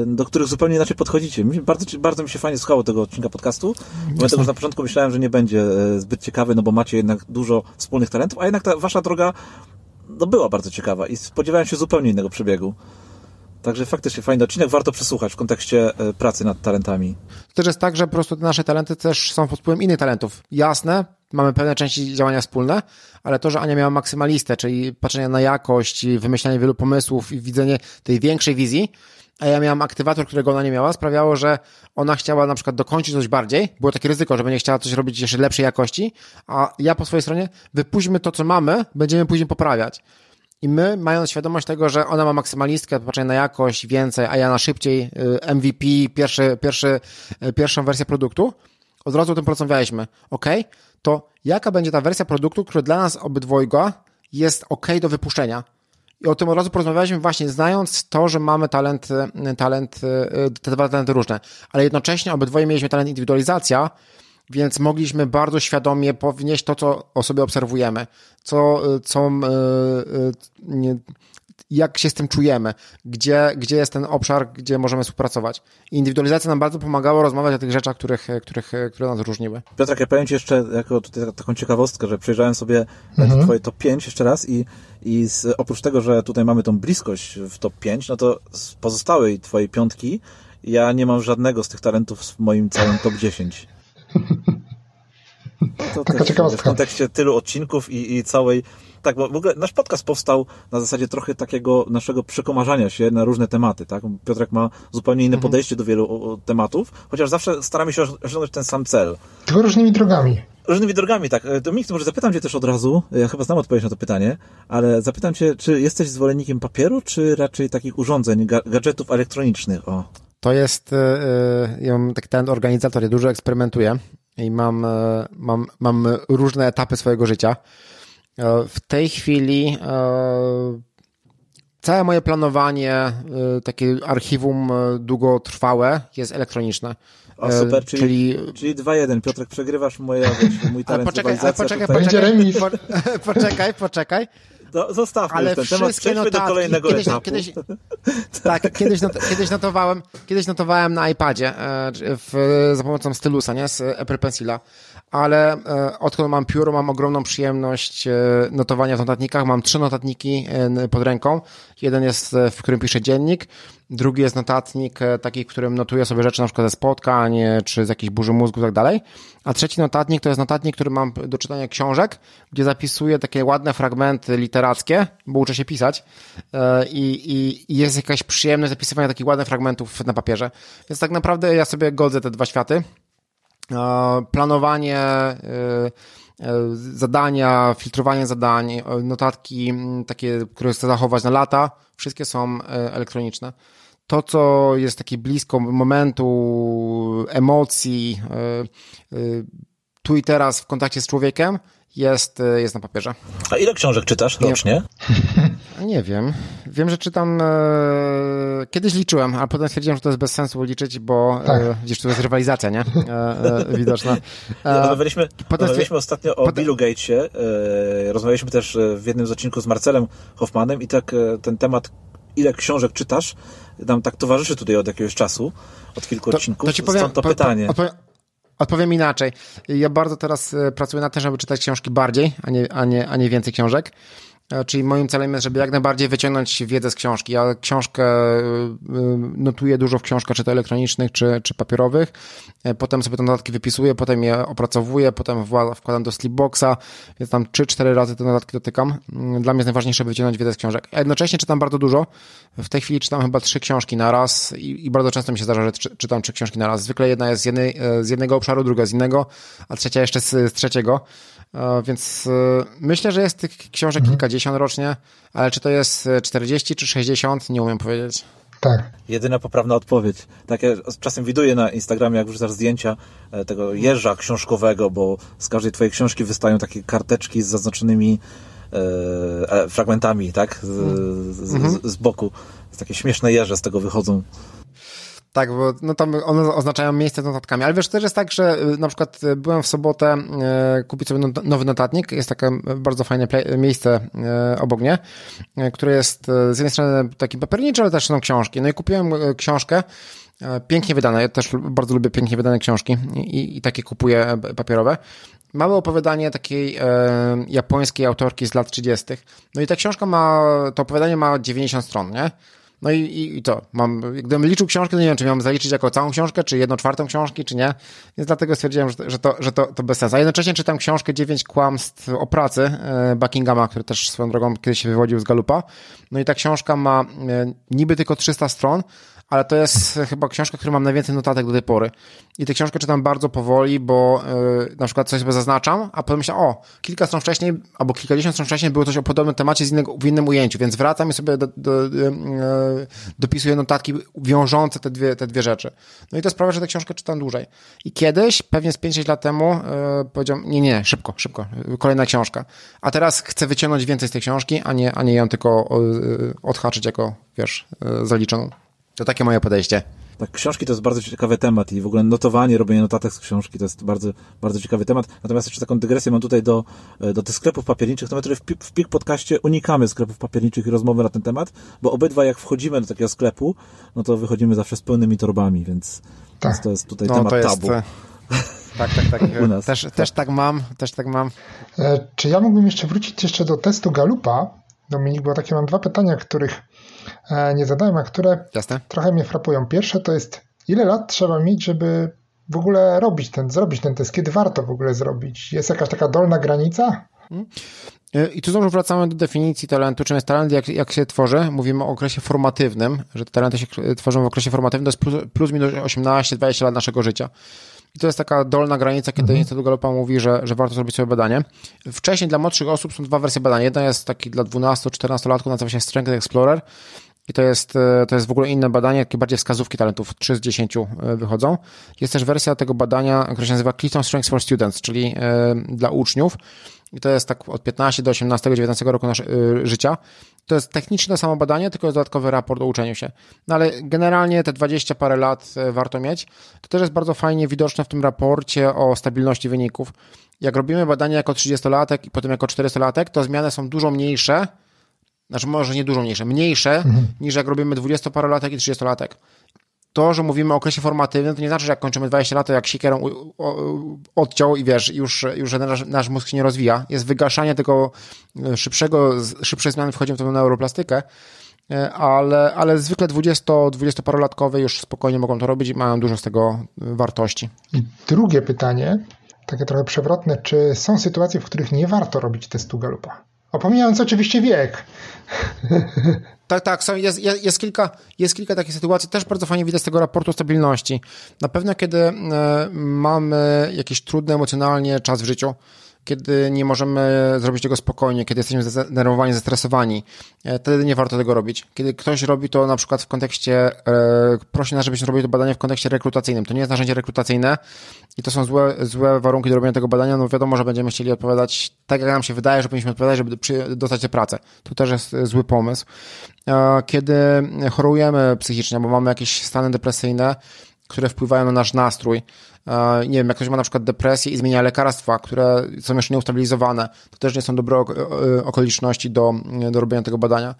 do których zupełnie inaczej podchodzicie. Bardzo, bardzo mi się fajnie słuchało tego odcinka podcastu, bo ja już na początku myślałem, że nie będzie e, zbyt ciekawy, no bo macie jednak dużo wspólnych talentów, a jednak ta wasza droga no, była bardzo ciekawa i spodziewałem się zupełnie innego przebiegu. Także faktycznie fajny odcinek, warto przesłuchać w kontekście e, pracy nad talentami. To też jest tak, że po prostu te nasze talenty też są pod wpływem innych talentów. Jasne, mamy pewne części działania wspólne, ale to, że Ania miała maksymalistę, czyli patrzenie na jakość, i wymyślanie wielu pomysłów i widzenie tej większej wizji, a ja miałam aktywator, którego ona nie miała, sprawiało, że ona chciała na przykład dokończyć coś bardziej. Było takie ryzyko, że będzie chciała coś robić jeszcze lepszej jakości, a ja po swojej stronie wypuśćmy to, co mamy, będziemy później poprawiać. I my, mając świadomość tego, że ona ma maksymalistkę, patrzenie na jakość, więcej, a ja na szybciej, y, MVP, pierwszy, pierwszy, y, pierwszą wersję produktu, od razu o tym porozmawialiśmy. OK, to jaka będzie ta wersja produktu, która dla nas obydwojga jest OK do wypuszczenia? I o tym od razu porozmawialiśmy właśnie znając to, że mamy talent, talent, y, te dwa talenty różne, ale jednocześnie obydwoje mieliśmy talent indywidualizacja, więc mogliśmy bardzo świadomie pownieść to, co o sobie obserwujemy, co, co, y, y, nie, jak się z tym czujemy, gdzie, gdzie jest ten obszar, gdzie możemy współpracować. I indywidualizacja nam bardzo pomagała rozmawiać o tych rzeczach, których, których, które nas różniły. Piotrek, ja powiem Ci jeszcze jako tutaj tak- taką ciekawostkę, że przejrzałem sobie mhm. Twoje top 5 jeszcze raz i, i z, oprócz tego, że tutaj mamy tą bliskość w top 5, no to z pozostałej Twojej piątki ja nie mam żadnego z tych talentów w moim całym top 10. To Taka też ciekawostka. w kontekście tylu odcinków i, i całej. Tak, bo w ogóle nasz podcast powstał na zasadzie trochę takiego naszego przekomarzania się na różne tematy, tak? Piotrek ma zupełnie inne podejście do wielu tematów, chociaż zawsze staramy się osiągnąć ten sam cel. Tylko różnymi drogami. Różnymi drogami, tak. Dominik, to może zapytam Cię też od razu, ja chyba znam odpowiedź na to pytanie, ale zapytam Cię, czy jesteś zwolennikiem papieru, czy raczej takich urządzeń, ga gadżetów elektronicznych? O. To jest, yy, ja mam taki ten organizator, ja dużo eksperymentuję i mam, yy, mam, mam różne etapy swojego życia. Yy, w tej chwili yy, całe moje planowanie, takie archiwum długotrwałe jest elektroniczne. O, super, czyli, czyli... czyli 2-1. Piotrek, przegrywasz moje, wiesz, mój talent ale poczekaj, ale poczekaj, poczekaj, remis. po, poczekaj, poczekaj. No, zostawmy ale ten temat, wszystkie do notatki, kolejnego kiedyś, etapu. Kiedyś, tak, kiedyś, not, kiedyś, notowałem, kiedyś notowałem na iPadzie e, w, za pomocą stylusa, nie, z Apple Pencila, ale e, odkąd mam pióro, mam ogromną przyjemność e, notowania w notatnikach. Mam trzy notatniki e, pod ręką. Jeden jest, w którym piszę dziennik, drugi jest notatnik taki, w którym notuję sobie rzeczy na przykład ze spotkań, czy z jakiejś burzy mózgu i tak dalej. A trzeci notatnik to jest notatnik, który mam do czytania książek, gdzie zapisuję takie ładne fragmenty literackie, bo uczę się pisać i, i jest jakaś przyjemność zapisywania takich ładnych fragmentów na papierze. Więc tak naprawdę ja sobie godzę te dwa światy. E, Planowanie, e, e, zadania, filtrowanie zadań, notatki takie, które chcę zachować na lata, wszystkie są elektroniczne. To, co jest takie blisko momentu, emocji, tu i teraz w kontakcie z człowiekiem, jest, jest na papierze. A ile książek czytasz rocznie? Nie wiem. Wiem, że czytam. E, kiedyś liczyłem, a potem stwierdziłem, że to jest bez sensu liczyć, bo Tak. e, gdzieś tu jest rywalizacja, nie? E, e, widoczna. E, Rozmawialiśmy, potem rozmawialiśmy ostatnio o potem- Billu Gatesie, e, rozmawialiśmy też e, w jednym z odcinków z Marcelem Hoffmanem i tak e, ten temat, ile książek czytasz, nam tak towarzyszy tutaj od jakiegoś czasu, od kilku odcinków, stąd to po- pytanie. Po, odpowiem, odpowiem inaczej. Ja bardzo teraz e, pracuję nad tym, żeby czytać książki bardziej, a nie, a nie, a nie więcej książek. E, Czyli moim celem jest, żeby jak najbardziej wyciągnąć wiedzę z książki. Ja książkę y, y, notuję dużo w książkach, czy to elektronicznych, czy, czy papierowych. E, Potem sobie te notatki wypisuję, potem je opracowuję, potem wkładam do Sleepboxa, więc tam 3-4 razy te notatki dotykam. Mm, Dla mnie jest najważniejsze wyciągnąć wiedzę z książek. A jednocześnie czytam bardzo dużo. W tej chwili czytam chyba trzy książki na raz i, i bardzo często mi się zdarza, że czy, czytam trzy książki na raz. Zwykle jedna jest z, jednej, e, z jednego obszaru, druga z innego, a trzecia jeszcze z, z trzeciego. E, Więc e, myślę, że jest tych książek kilkadziesiąt rocznie, ale czy to jest e, 40 czy 60, nie umiem powiedzieć. Tak. Jedyna poprawna odpowiedź. Tak ja czasem widuję na Instagramie, jak wrzucasz zdjęcia e, tego jeża książkowego, bo z każdej twojej książki wystają takie karteczki z zaznaczonymi e, e, fragmentami, tak? Z, z, z, z boku. Takie śmieszne jeże z tego wychodzą. Tak, bo no tam one oznaczają miejsce z notatkami, ale wiesz, też jest tak, że y, na przykład y, byłem w sobotę e, kupić sobie nowy notatnik, jest takie bardzo fajne miejsce obok mnie, które jest z jednej strony taki papierniczy, ale też są książki. No i kupiłem książkę, pięknie wydane, ja też bardzo lubię pięknie wydane książki i, i takie kupuję papierowe. Małe opowiadanie takiej e, japońskiej autorki z lat 30. No i ta książka ma, to opowiadanie ma 90 stron, nie? No i, i, i to, mam, gdybym liczył książkę, to nie wiem, czy miałem zaliczyć jako całą książkę, czy jedną czwartą książki, czy nie. Więc dlatego stwierdziłem, że, że, to, że to, to bez sensu. A jednocześnie czytam książkę Dziewięć kłamstw o pracy e, Buckinghama, który też swoją drogą kiedyś się wywodził z Galupa. No i ta książka ma e, niby tylko 300 stron, ale to jest chyba książka, która mam najwięcej notatek do tej pory. I tę książkę czytam bardzo powoli, bo yy, na przykład coś sobie zaznaczam, a potem myślę, o, kilka stron wcześniej, albo kilkadziesiąt stron wcześniej było coś o podobnym temacie z innego, w innym ujęciu, więc wracam i sobie do, do, yy, dopisuję notatki wiążące te dwie, te dwie rzeczy. No i to sprawia, że tę książkę czytam dłużej. I kiedyś, pewnie z 5-6 lat temu, yy, powiedziałem, nie, nie, szybko, szybko, kolejna książka. A teraz chcę wyciągnąć więcej z tej książki, a nie, a nie ją tylko odhaczyć jako, wiesz, zaliczoną. To takie moje podejście. Tak, książki to jest bardzo ciekawy temat i w ogóle notowanie, robienie notatek z książki to jest bardzo, bardzo ciekawy temat. Natomiast jeszcze taką dygresję mam tutaj do, do tych sklepów papierniczych. To my tutaj w, w PIK podcaście unikamy sklepów papierniczych i rozmowy na ten temat, bo obydwa jak wchodzimy do takiego sklepu, no to wychodzimy zawsze z pełnymi torbami, więc, Tak. więc to jest tutaj No, temat to jest, tabu. e, Tak, tak, tak. U nas. Też, też tak mam, też tak mam. E, Czy ja mógłbym jeszcze wrócić jeszcze do testu Galupa? Dominik, bo takie mam dwa pytania, których e, nie zadałem, a które Jasne. trochę mnie frapują. Pierwsze to jest, ile lat trzeba mieć, żeby w ogóle robić ten, zrobić ten test? Kiedy warto w ogóle zrobić? Jest jakaś taka dolna granica? E, I tu znowu wracamy do definicji talentu. Czym jest talent, jak, jak się tworzy? Mówimy o okresie formatywnym, że te talenty się k- tworzą w okresie formatywnym, to jest plus, plus minus 18-20 lat naszego życia. I to jest taka dolna granica, kiedy Instytut Galopa mówi, że, że warto zrobić sobie badanie. Wcześniej dla młodszych osób są dwa wersje badania. Jedna jest taki dla 12-14 latków, nazywa się Strength Explorer. I to jest, e, to jest w ogóle inne badanie, takie bardziej wskazówki talentów, 3 z 10 e, wychodzą. Jest też wersja tego badania, która się nazywa Clifton Strengths for Students, czyli e, dla uczniów. I to jest tak od 15 do 18, 19 roku nasze, y, życia. To jest technicznie to samo badanie, tylko jest dodatkowy raport o uczeniu się. No ale generalnie te 20 parę lat y, warto mieć. To też jest bardzo fajnie widoczne w tym raporcie o stabilności wyników. Jak robimy badanie jako 30-latek i potem jako 400-latek, to zmiany są dużo mniejsze znaczy może nie dużo mniejsze, mniejsze mhm. niż jak robimy 20-parolatek i 30-latek. To, że mówimy o okresie formatywnym, to nie znaczy, że jak kończymy 20 lat, to jak sikierą odciął i wiesz, już, już nasz, nasz mózg się nie rozwija. Jest wygaszanie tego e, szybszego, szybszej zmiany wchodzi w tą neuroplastykę, e, ale, ale zwykle 20-20 parolatkowe już spokojnie mogą to robić i mają dużo z tego wartości. I drugie pytanie, takie trochę przewrotne, czy są sytuacje, w których nie warto robić testu Galupa? Opomijając oczywiście wiek. Tak, tak, są, jest, jest, jest, kilka, jest kilka takich sytuacji, też bardzo fajnie widać z tego raportu stabilności. Na pewno, kiedy e, mamy jakiś trudny emocjonalnie czas w życiu, kiedy nie możemy zrobić tego spokojnie, kiedy jesteśmy zdenerwowani, zestresowani, e, wtedy nie warto tego robić. Kiedy ktoś robi to na przykład w kontekście, e, prosi nas, żebyśmy robili to badanie w kontekście rekrutacyjnym. To nie jest narzędzie rekrutacyjne i to są złe, złe warunki do robienia tego badania, no wiadomo, że będziemy chcieli odpowiadać tak, jak nam się wydaje, że powinniśmy odpowiadać, żeby dostać tę pracę. To też jest zły pomysł. E, kiedy chorujemy psychicznie, bo mamy jakieś stany depresyjne, które wpływają na nasz nastrój. Nie wiem, jak ktoś ma na przykład depresję i zmienia lekarstwa, które są jeszcze nieustabilizowane, to też nie są dobre okoliczności do, do robienia tego badania.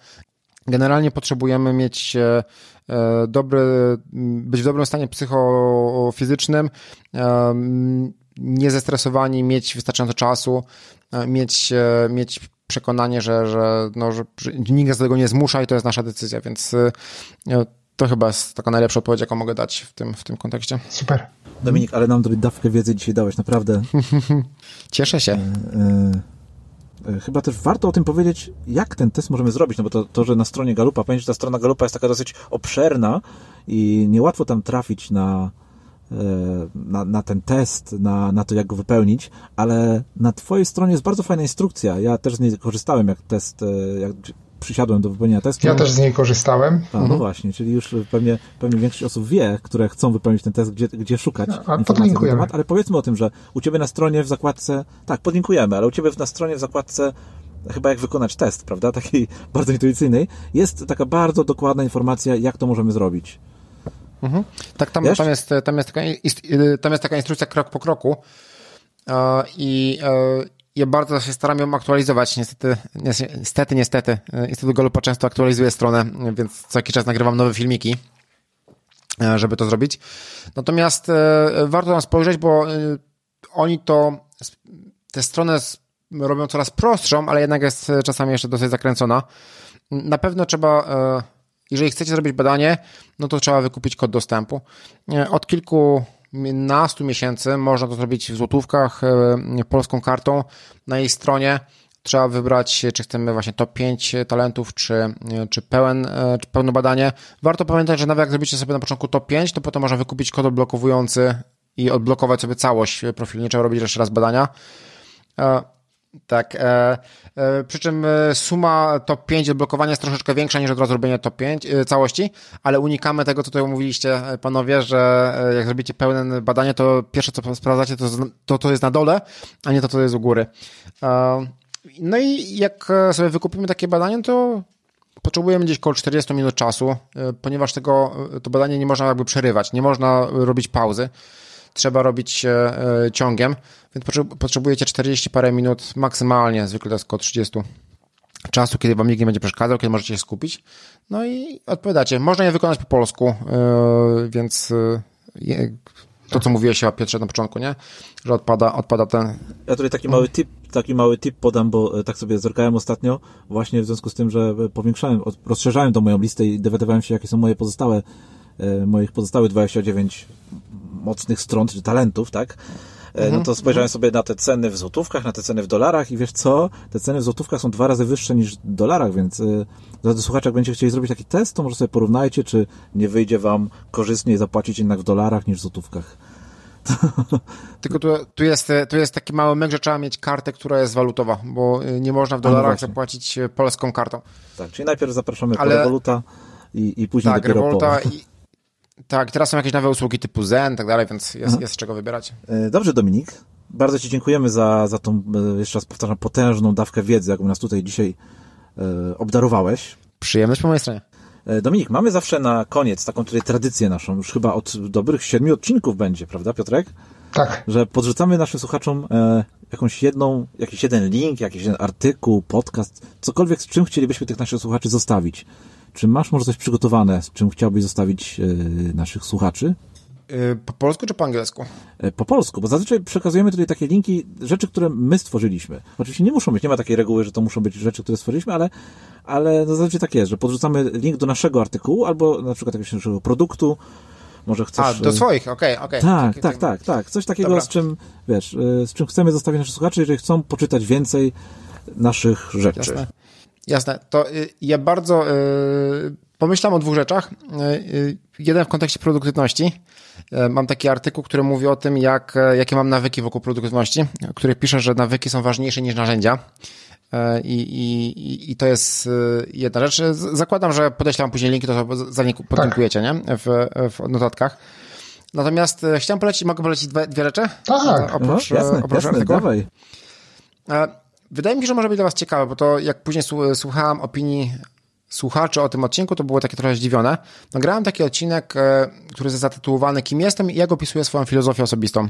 Generalnie potrzebujemy mieć e, e, dobry, być w dobrym stanie psychofizycznym, e, nie zestresowani, mieć wystarczająco czasu, mieć, mieć przekonanie, że, że, no, że nikt nas do tego nie zmusza i to jest nasza decyzja, więc to chyba jest taka najlepsza odpowiedź, jaką mogę dać w tym, w tym kontekście. Super. Dominik, ale nam dawkę wiedzy dzisiaj dałeś, naprawdę. Cieszę się. E, e, e, chyba też warto o tym powiedzieć, jak ten test możemy zrobić, no bo to, to że na stronie Galupa, pamiętaj, że ta strona Galupa jest taka dosyć obszerna i niełatwo tam trafić na, e, na, na ten test, na, na to, jak go wypełnić, ale na Twojej stronie jest bardzo fajna instrukcja. Ja też z niej korzystałem, jak test, e, jak przysiadłem do wypełnienia testu. Ja też z niej korzystałem. A, no mhm. właśnie, czyli już pewnie, pewnie większość osób wie, które chcą wypełnić ten test, gdzie, gdzie szukać A, informacji na temat, ale powiedzmy o tym, że u Ciebie na stronie w zakładce, tak, podlinkujemy, ale u Ciebie na stronie w zakładce chyba jak wykonać test, prawda, takiej bardzo intuicyjnej, jest taka bardzo dokładna informacja, jak to możemy zrobić. Mhm. Tak, tam, tam, jest, tam, jest taka, tam jest taka instrukcja krok po kroku i ja bardzo się staram ją aktualizować. Niestety, niestety, niestety. Instytut Galupa często aktualizuje stronę, więc co jakiś czas nagrywam nowe filmiki, e, żeby to zrobić. Natomiast e, warto tam spojrzeć, bo e, oni to, tę stronę robią coraz prostszą, ale jednak jest czasami jeszcze dosyć zakręcona. Na pewno trzeba, jeżeli chcecie zrobić badanie, no to trzeba wykupić kod dostępu. Od kilku nastu miesięcy można to zrobić w złotówkach e, polską kartą na jej stronie. Trzeba wybrać, czy chcemy właśnie top 5 talentów, czy, czy, pełen, e, czy pełne badanie. Warto pamiętać, że nawet jak zrobicie sobie na początku top 5, to potem można wykupić kod odblokowujący i odblokować sobie całość profilu. Nie trzeba robić jeszcze raz badania. Tak. E, e, przy czym e, suma top 5 odblokowania jest troszeczkę większa niż od razu robienie top 5 e, całości, ale unikamy tego, co tutaj mówiliście e, panowie, że e, jak zrobicie pełne badanie, to pierwsze co sprawdzacie, to, to, to jest na dole, a nie to, co jest u góry. No i jak sobie wykupimy takie badanie, to potrzebujemy gdzieś około 40 minut czasu, ponieważ tego, to badanie nie można jakby przerywać, nie można robić pauzy trzeba robić ciągiem, więc potrzebujecie 40 parę minut maksymalnie, zwykle to jest około 30 czasu, kiedy wam nikt nie będzie przeszkadzał, kiedy możecie się skupić. No i odpowiadacie. Można je wykonać po polsku, e, więc e, to, co mówiłeś o Piotrze na początku, nie? Że odpada, odpada ten... Ja tutaj taki mały tip, taki mały tip podam, bo tak sobie zerkałem ostatnio, właśnie w związku z tym, że powiększałem, rozszerzałem tą moją listę i dowiadywałem się, jakie są moje pozostałe, moich pozostałych 29 mocnych stron, czy talentów, tak? E, no mhm, to spojrzałem mhm. sobie na te ceny w złotówkach, na te ceny w dolarach i wiesz co? Te ceny w złotówkach są dwa razy wyższe niż w dolarach, więc drodzy słuchacze, jak będziecie chcieli zrobić taki test, to może sobie porównajcie, czy nie wyjdzie wam korzystniej zapłacić jednak w dolarach niż w złotówkach. Tylko tu, tu, jest, tu jest taki mały myk, że trzeba mieć kartę, która jest walutowa, bo y, nie można w no dolarach no zapłacić polską kartą. Tak, czyli najpierw zapraszamy Ale... po i, i później tak, dopiero po... I tak, teraz są jakieś nowe usługi typu Zen i tak dalej, więc jest, mhm. jest z czego wybierać. E, dobrze, Dominik. Bardzo Ci dziękujemy za, za tą, e, jeszcze raz powtarzam, potężną dawkę wiedzy, jaką nas tutaj dzisiaj e, obdarowałeś. Przyjemność po mojej stronie. Dominik, mamy zawsze na koniec taką tutaj tradycję naszą, już chyba od dobrych siedmiu odcinków będzie, prawda Piotrek? Tak. Że podrzucamy naszym słuchaczom e, jakąś jedną, jakiś jeden link, jakiś jeden artykuł, podcast, cokolwiek, z czym chcielibyśmy tych naszych słuchaczy zostawić. Czy masz może coś przygotowane, z czym chciałbyś zostawić yy, naszych słuchaczy? Po polsku czy po angielsku? Po polsku, bo zazwyczaj przekazujemy tutaj takie linki, rzeczy, które my stworzyliśmy. Oczywiście nie muszą być, nie ma takiej reguły, że to muszą być rzeczy, które stworzyliśmy, ale, ale no zazwyczaj tak jest, że podrzucamy link do naszego artykułu albo na przykład jakiegoś naszego produktu, może chcesz... A, do swoich, okej, okay, okej. Okay. Tak, tak, tak, tak. Coś takiego, Dobra. z czym, wiesz, z czym chcemy zostawić naszych słuchaczy, jeżeli chcą poczytać więcej naszych rzeczy. Jasne. Jasne. To y, ja bardzo y, pomyślam o dwóch rzeczach. Y, jeden w kontekście produktywności. Mam taki artykuł, który mówi o tym, jak, jakie mam nawyki wokół produktywności, który pisze, że nawyki są ważniejsze niż narzędzia. I, i, I to jest jedna rzecz. Zakładam, że podeślam później linki, to za nie podlinkujecie, tak. nie? W, w notatkach. Natomiast chciałem polecić, mogę polecić dwie, dwie rzeczy? Tak. Oprócz, no, jasne, oprócz jasne, artykułu. Dawaj. Wydaje mi się, że może być dla Was ciekawe, bo to jak później słuchałem opinii słuchaczy o tym odcinku, to było takie trochę zdziwione. Nagrałem taki odcinek, e, który jest zatytułowany Kim jestem i jak opisuję swoją filozofię osobistą.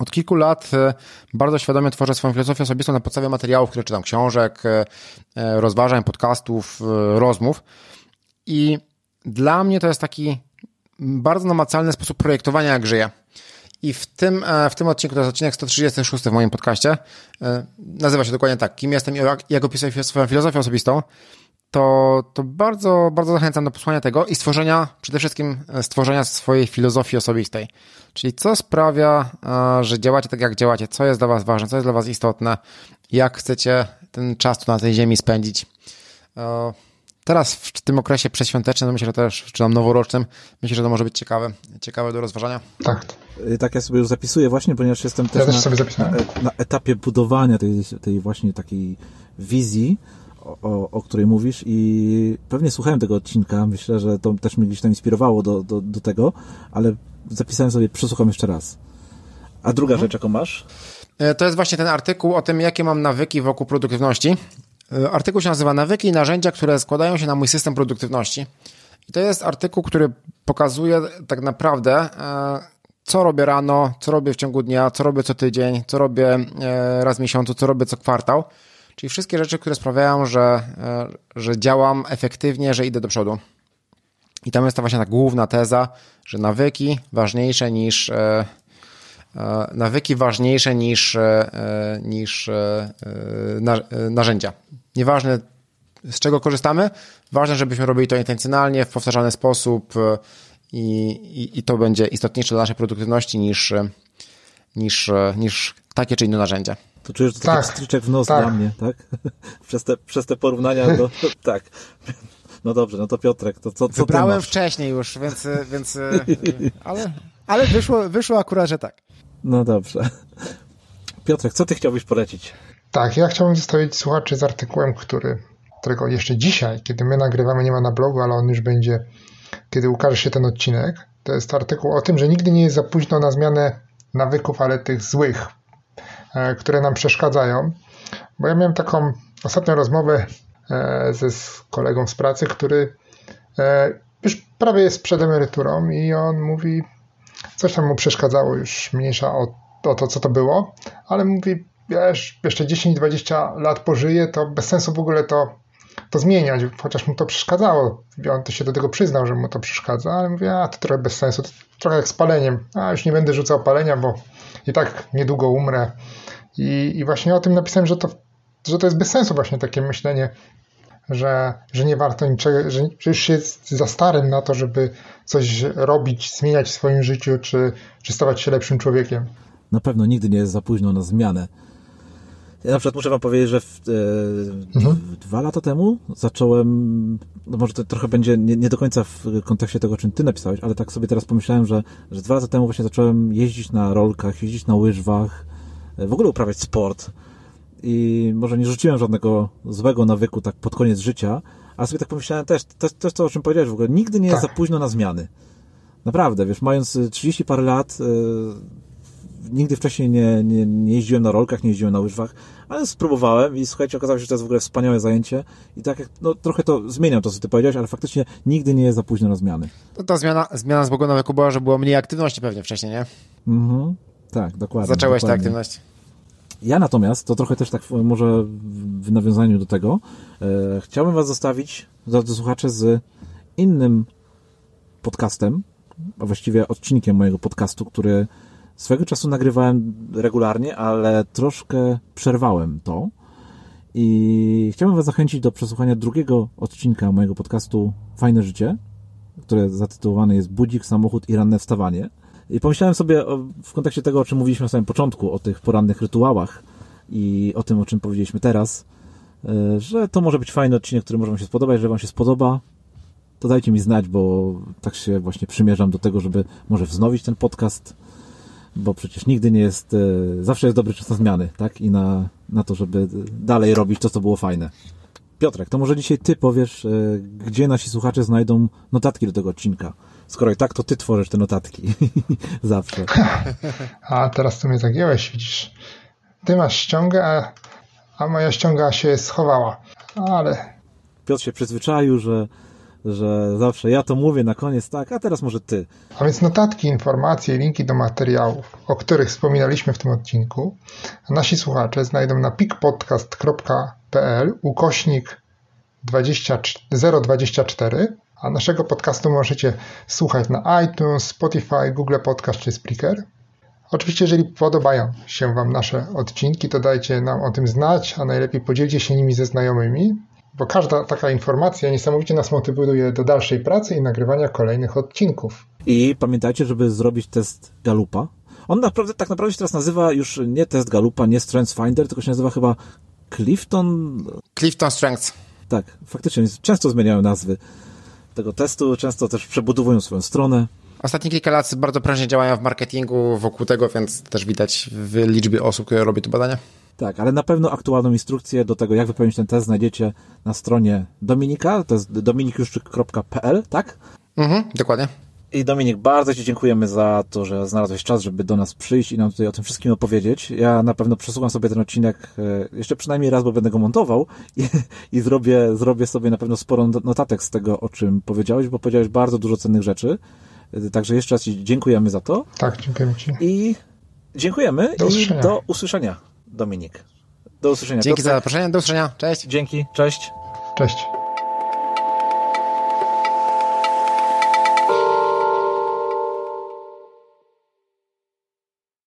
Od kilku lat e, bardzo świadomie tworzę swoją filozofię osobistą na podstawie materiałów, które czytam, książek, e, rozważań, podcastów, rozmów. I dla mnie to jest taki bardzo namacalny sposób projektowania, jak żyję. I w tym, e, w tym odcinku, to jest odcinek 136 w moim podcaście, e, nazywa się dokładnie tak, kim jestem i jak, opisuję swoją filozofię osobistą, to, to bardzo, bardzo zachęcam do posłuchania tego i stworzenia, przede wszystkim e, stworzenia swojej filozofii osobistej. Czyli co sprawia, że działacie tak, jak działacie, co jest dla Was ważne, co jest dla Was istotne, jak chcecie ten czas tu na tej ziemi spędzić. Teraz w tym okresie przedświątecznym, myślę, że też, czy tam noworocznym, myślę, że to może być ciekawe, ciekawe do rozważania. Tak. Y, tak ja sobie już zapisuję właśnie, ponieważ jestem też, ja też na, na, na, etapie budowania tej, tej właśnie takiej wizji, o, o, której mówisz i pewnie słuchałem tego odcinka, myślę, że to też mnie gdzieś tam inspirowało do, do, do tego, ale zapisałem sobie, przesłucham jeszcze raz. A druga mhm. rzecz, jaką masz? E, to jest właśnie ten artykuł o tym, jakie mam nawyki wokół produktywności. E, artykuł się nazywa Nawyki i narzędzia, które składają się na mój system produktywności. I to jest artykuł, który pokazuje tak naprawdę, e, co robię rano, co robię w ciągu dnia, co robię co tydzień, co robię e, raz w miesiącu, co robię co kwartał. Czyli wszystkie rzeczy, które sprawiają, że, że działam efektywnie, że idę do przodu. I tam jest ta właśnie ta główna teza, że nawyki ważniejsze niż nawyki ważniejsze niż, niż narzędzia. Nieważne z czego korzystamy, ważne, żebyśmy robili to intencjonalnie, w powtarzalny sposób e, i, i, i to będzie istotniejsze dla naszej produktywności niż, niż, niż takie czy inne narzędzia. To czujesz, że to tak, taki stryczek w nos tak. dla mnie, tak? przez, te, przez te porównania, do, tak. No dobrze, no to Piotrek, to co, co Wybrałem wcześniej już, więc, więc ale, ale wyszło, wyszło akurat, że tak. No dobrze. Piotrek, co ty chciałbyś polecić? Tak, ja chciałbym zostawić słuchaczy z artykułem, który, którego jeszcze dzisiaj, kiedy my nagrywamy, nie ma na blogu, ale on już będzie, kiedy ukaże się ten odcinek. To jest artykuł o tym, że nigdy nie jest za późno na zmianę nawyków, ale tych złych, e, które nam przeszkadzają. Bo ja miałem taką ostatnią rozmowę e, ze z kolegą z pracy, który e, już prawie jest przed emeryturą i on mówi, coś tam mu przeszkadzało już mniejsza o, o to, co to było, ale mówi, wiesz, jeszcze 10-20 lat pożyje, to bez sensu w ogóle to, to zmieniać, chociaż mu to przeszkadzało. On to się do tego przyznał, że mu to przeszkadza, ale mówię, a to trochę bez sensu, trochę jak z paleniem. A już nie będę rzucał palenia, bo i tak niedługo umrę. I, i właśnie o tym napisałem, że to, że to jest bez sensu właśnie takie myślenie, że, że nie warto niczego, że, że już jest za starym na to, żeby coś robić, zmieniać w swoim życiu, czy, czy stawać się lepszym człowiekiem. Na pewno nigdy nie jest za późno na zmianę. Ja na przykład muszę wam powiedzieć, że w, e, mhm. dwa lata temu zacząłem, no może to trochę będzie nie, nie, do końca w kontekście tego, czym ty napisałeś, ale tak sobie teraz pomyślałem, że, że dwa lata temu właśnie zacząłem jeździć na rolkach, jeździć na łyżwach, e, w ogóle uprawiać sport. I może nie rzuciłem żadnego złego nawyku tak pod koniec życia, ale sobie tak pomyślałem też, to, to jest to, o czym powiedziałeś w ogóle, nigdy nie jest tak. za późno na zmiany. Naprawdę, wiesz, mając 30 parę lat, e, nigdy wcześniej nie, nie, nie jeździłem na rolkach, nie jeździłem na łyżwach, ale spróbowałem i słuchajcie, okazało się, że to jest w ogóle wspaniałe zajęcie i tak jak, no trochę to zmieniam to, co ty powiedziałeś, ale faktycznie nigdy nie jest za późno na zmiany. To ta zmiana, zmiana z Bogu była, że było mniej aktywności pewnie wcześniej, nie? Mhm, tak, dokładnie. Dokładnie. tę aktywność. Ja natomiast, to trochę też tak może w nawiązaniu do tego, e, chciałbym Was zostawić, drodzy słuchacze, z innym podcastem, a właściwie odcinkiem mojego podcastu, który swego czasu nagrywałem regularnie, ale troszkę przerwałem to. I chciałbym Was zachęcić do przesłuchania drugiego odcinka mojego podcastu Fajne Życie, które zatytułowane jest Budzik, samochód i ranne wstawanie. I pomyślałem sobie w kontekście tego, o czym mówiliśmy na samym początku, o tych porannych rytuałach i o tym, o czym powiedzieliśmy teraz, e, że to może być fajny odcinek, który może Wam się spodobać. Jeżeli Wam się spodoba, to dajcie mi znać, bo tak się właśnie przymierzam do tego, żeby może wznowić ten podcast, bo przecież nigdy nie jest, e, zawsze jest dobry czas na zmiany, tak? I na, na to, żeby dalej robić to, co było fajne. Piotrek, to może dzisiaj Ty powiesz, e, gdzie nasi słuchacze znajdą notatki do tego odcinka. Skoro i tak, to Ty tworzysz te notatki. Zawsze. A teraz to mnie zagięłeś, widzisz. Ty masz ściągę, a, a moja ściąga się schowała. Ale... Piotr się przyzwyczaił, że że zawsze ja to mówię na koniec, tak, a teraz może ty. A więc notatki, informacje, linki do materiałów, o których wspominaliśmy w tym odcinku, nasi słuchacze znajdą na pikpodcast.pl ukośnik 20, 024, a naszego podcastu możecie słuchać na iTunes, Spotify, Google Podcast czy Spreaker. Oczywiście, jeżeli podobają się Wam nasze odcinki, to dajcie nam o tym znać, a najlepiej podzielcie się nimi ze znajomymi bo każda taka informacja niesamowicie nas motywuje do dalszej pracy i nagrywania kolejnych odcinków. I pamiętajcie, żeby zrobić test Galupa. On naprawdę, tak naprawdę się teraz nazywa już nie test Galupa, nie Strength Finder, tylko się nazywa chyba Clifton... Clifton Strength. Tak, faktycznie, często zmieniają nazwy tego testu, często też przebudowują swoją stronę. Ostatnie kilka lat bardzo prężnie działają w marketingu wokół tego, więc też widać w liczbie osób, które robią te badania. Tak, ale na pewno aktualną instrukcję do tego, jak wypełnić ten test, znajdziecie na stronie Dominika, to jest dominikjuszczyk.pl, tak? Mhm, dokładnie. I Dominik, bardzo Ci dziękujemy za to, że znalazłeś czas, żeby do nas przyjść i nam tutaj o tym wszystkim opowiedzieć. Ja na pewno przesłucham sobie ten odcinek e, jeszcze przynajmniej raz, bo będę go montował i, i zrobię, zrobię sobie na pewno sporo notatek z tego, o czym powiedziałeś, bo powiedziałeś bardzo dużo cennych rzeczy. E, także jeszcze raz Ci dziękujemy za to. Tak, dziękujemy Ci. I dziękujemy do i do usłyszenia. Dominik. Do usłyszenia. Dzięki za zaproszenie, do usłyszenia. Cześć. Dzięki, cześć. Cześć.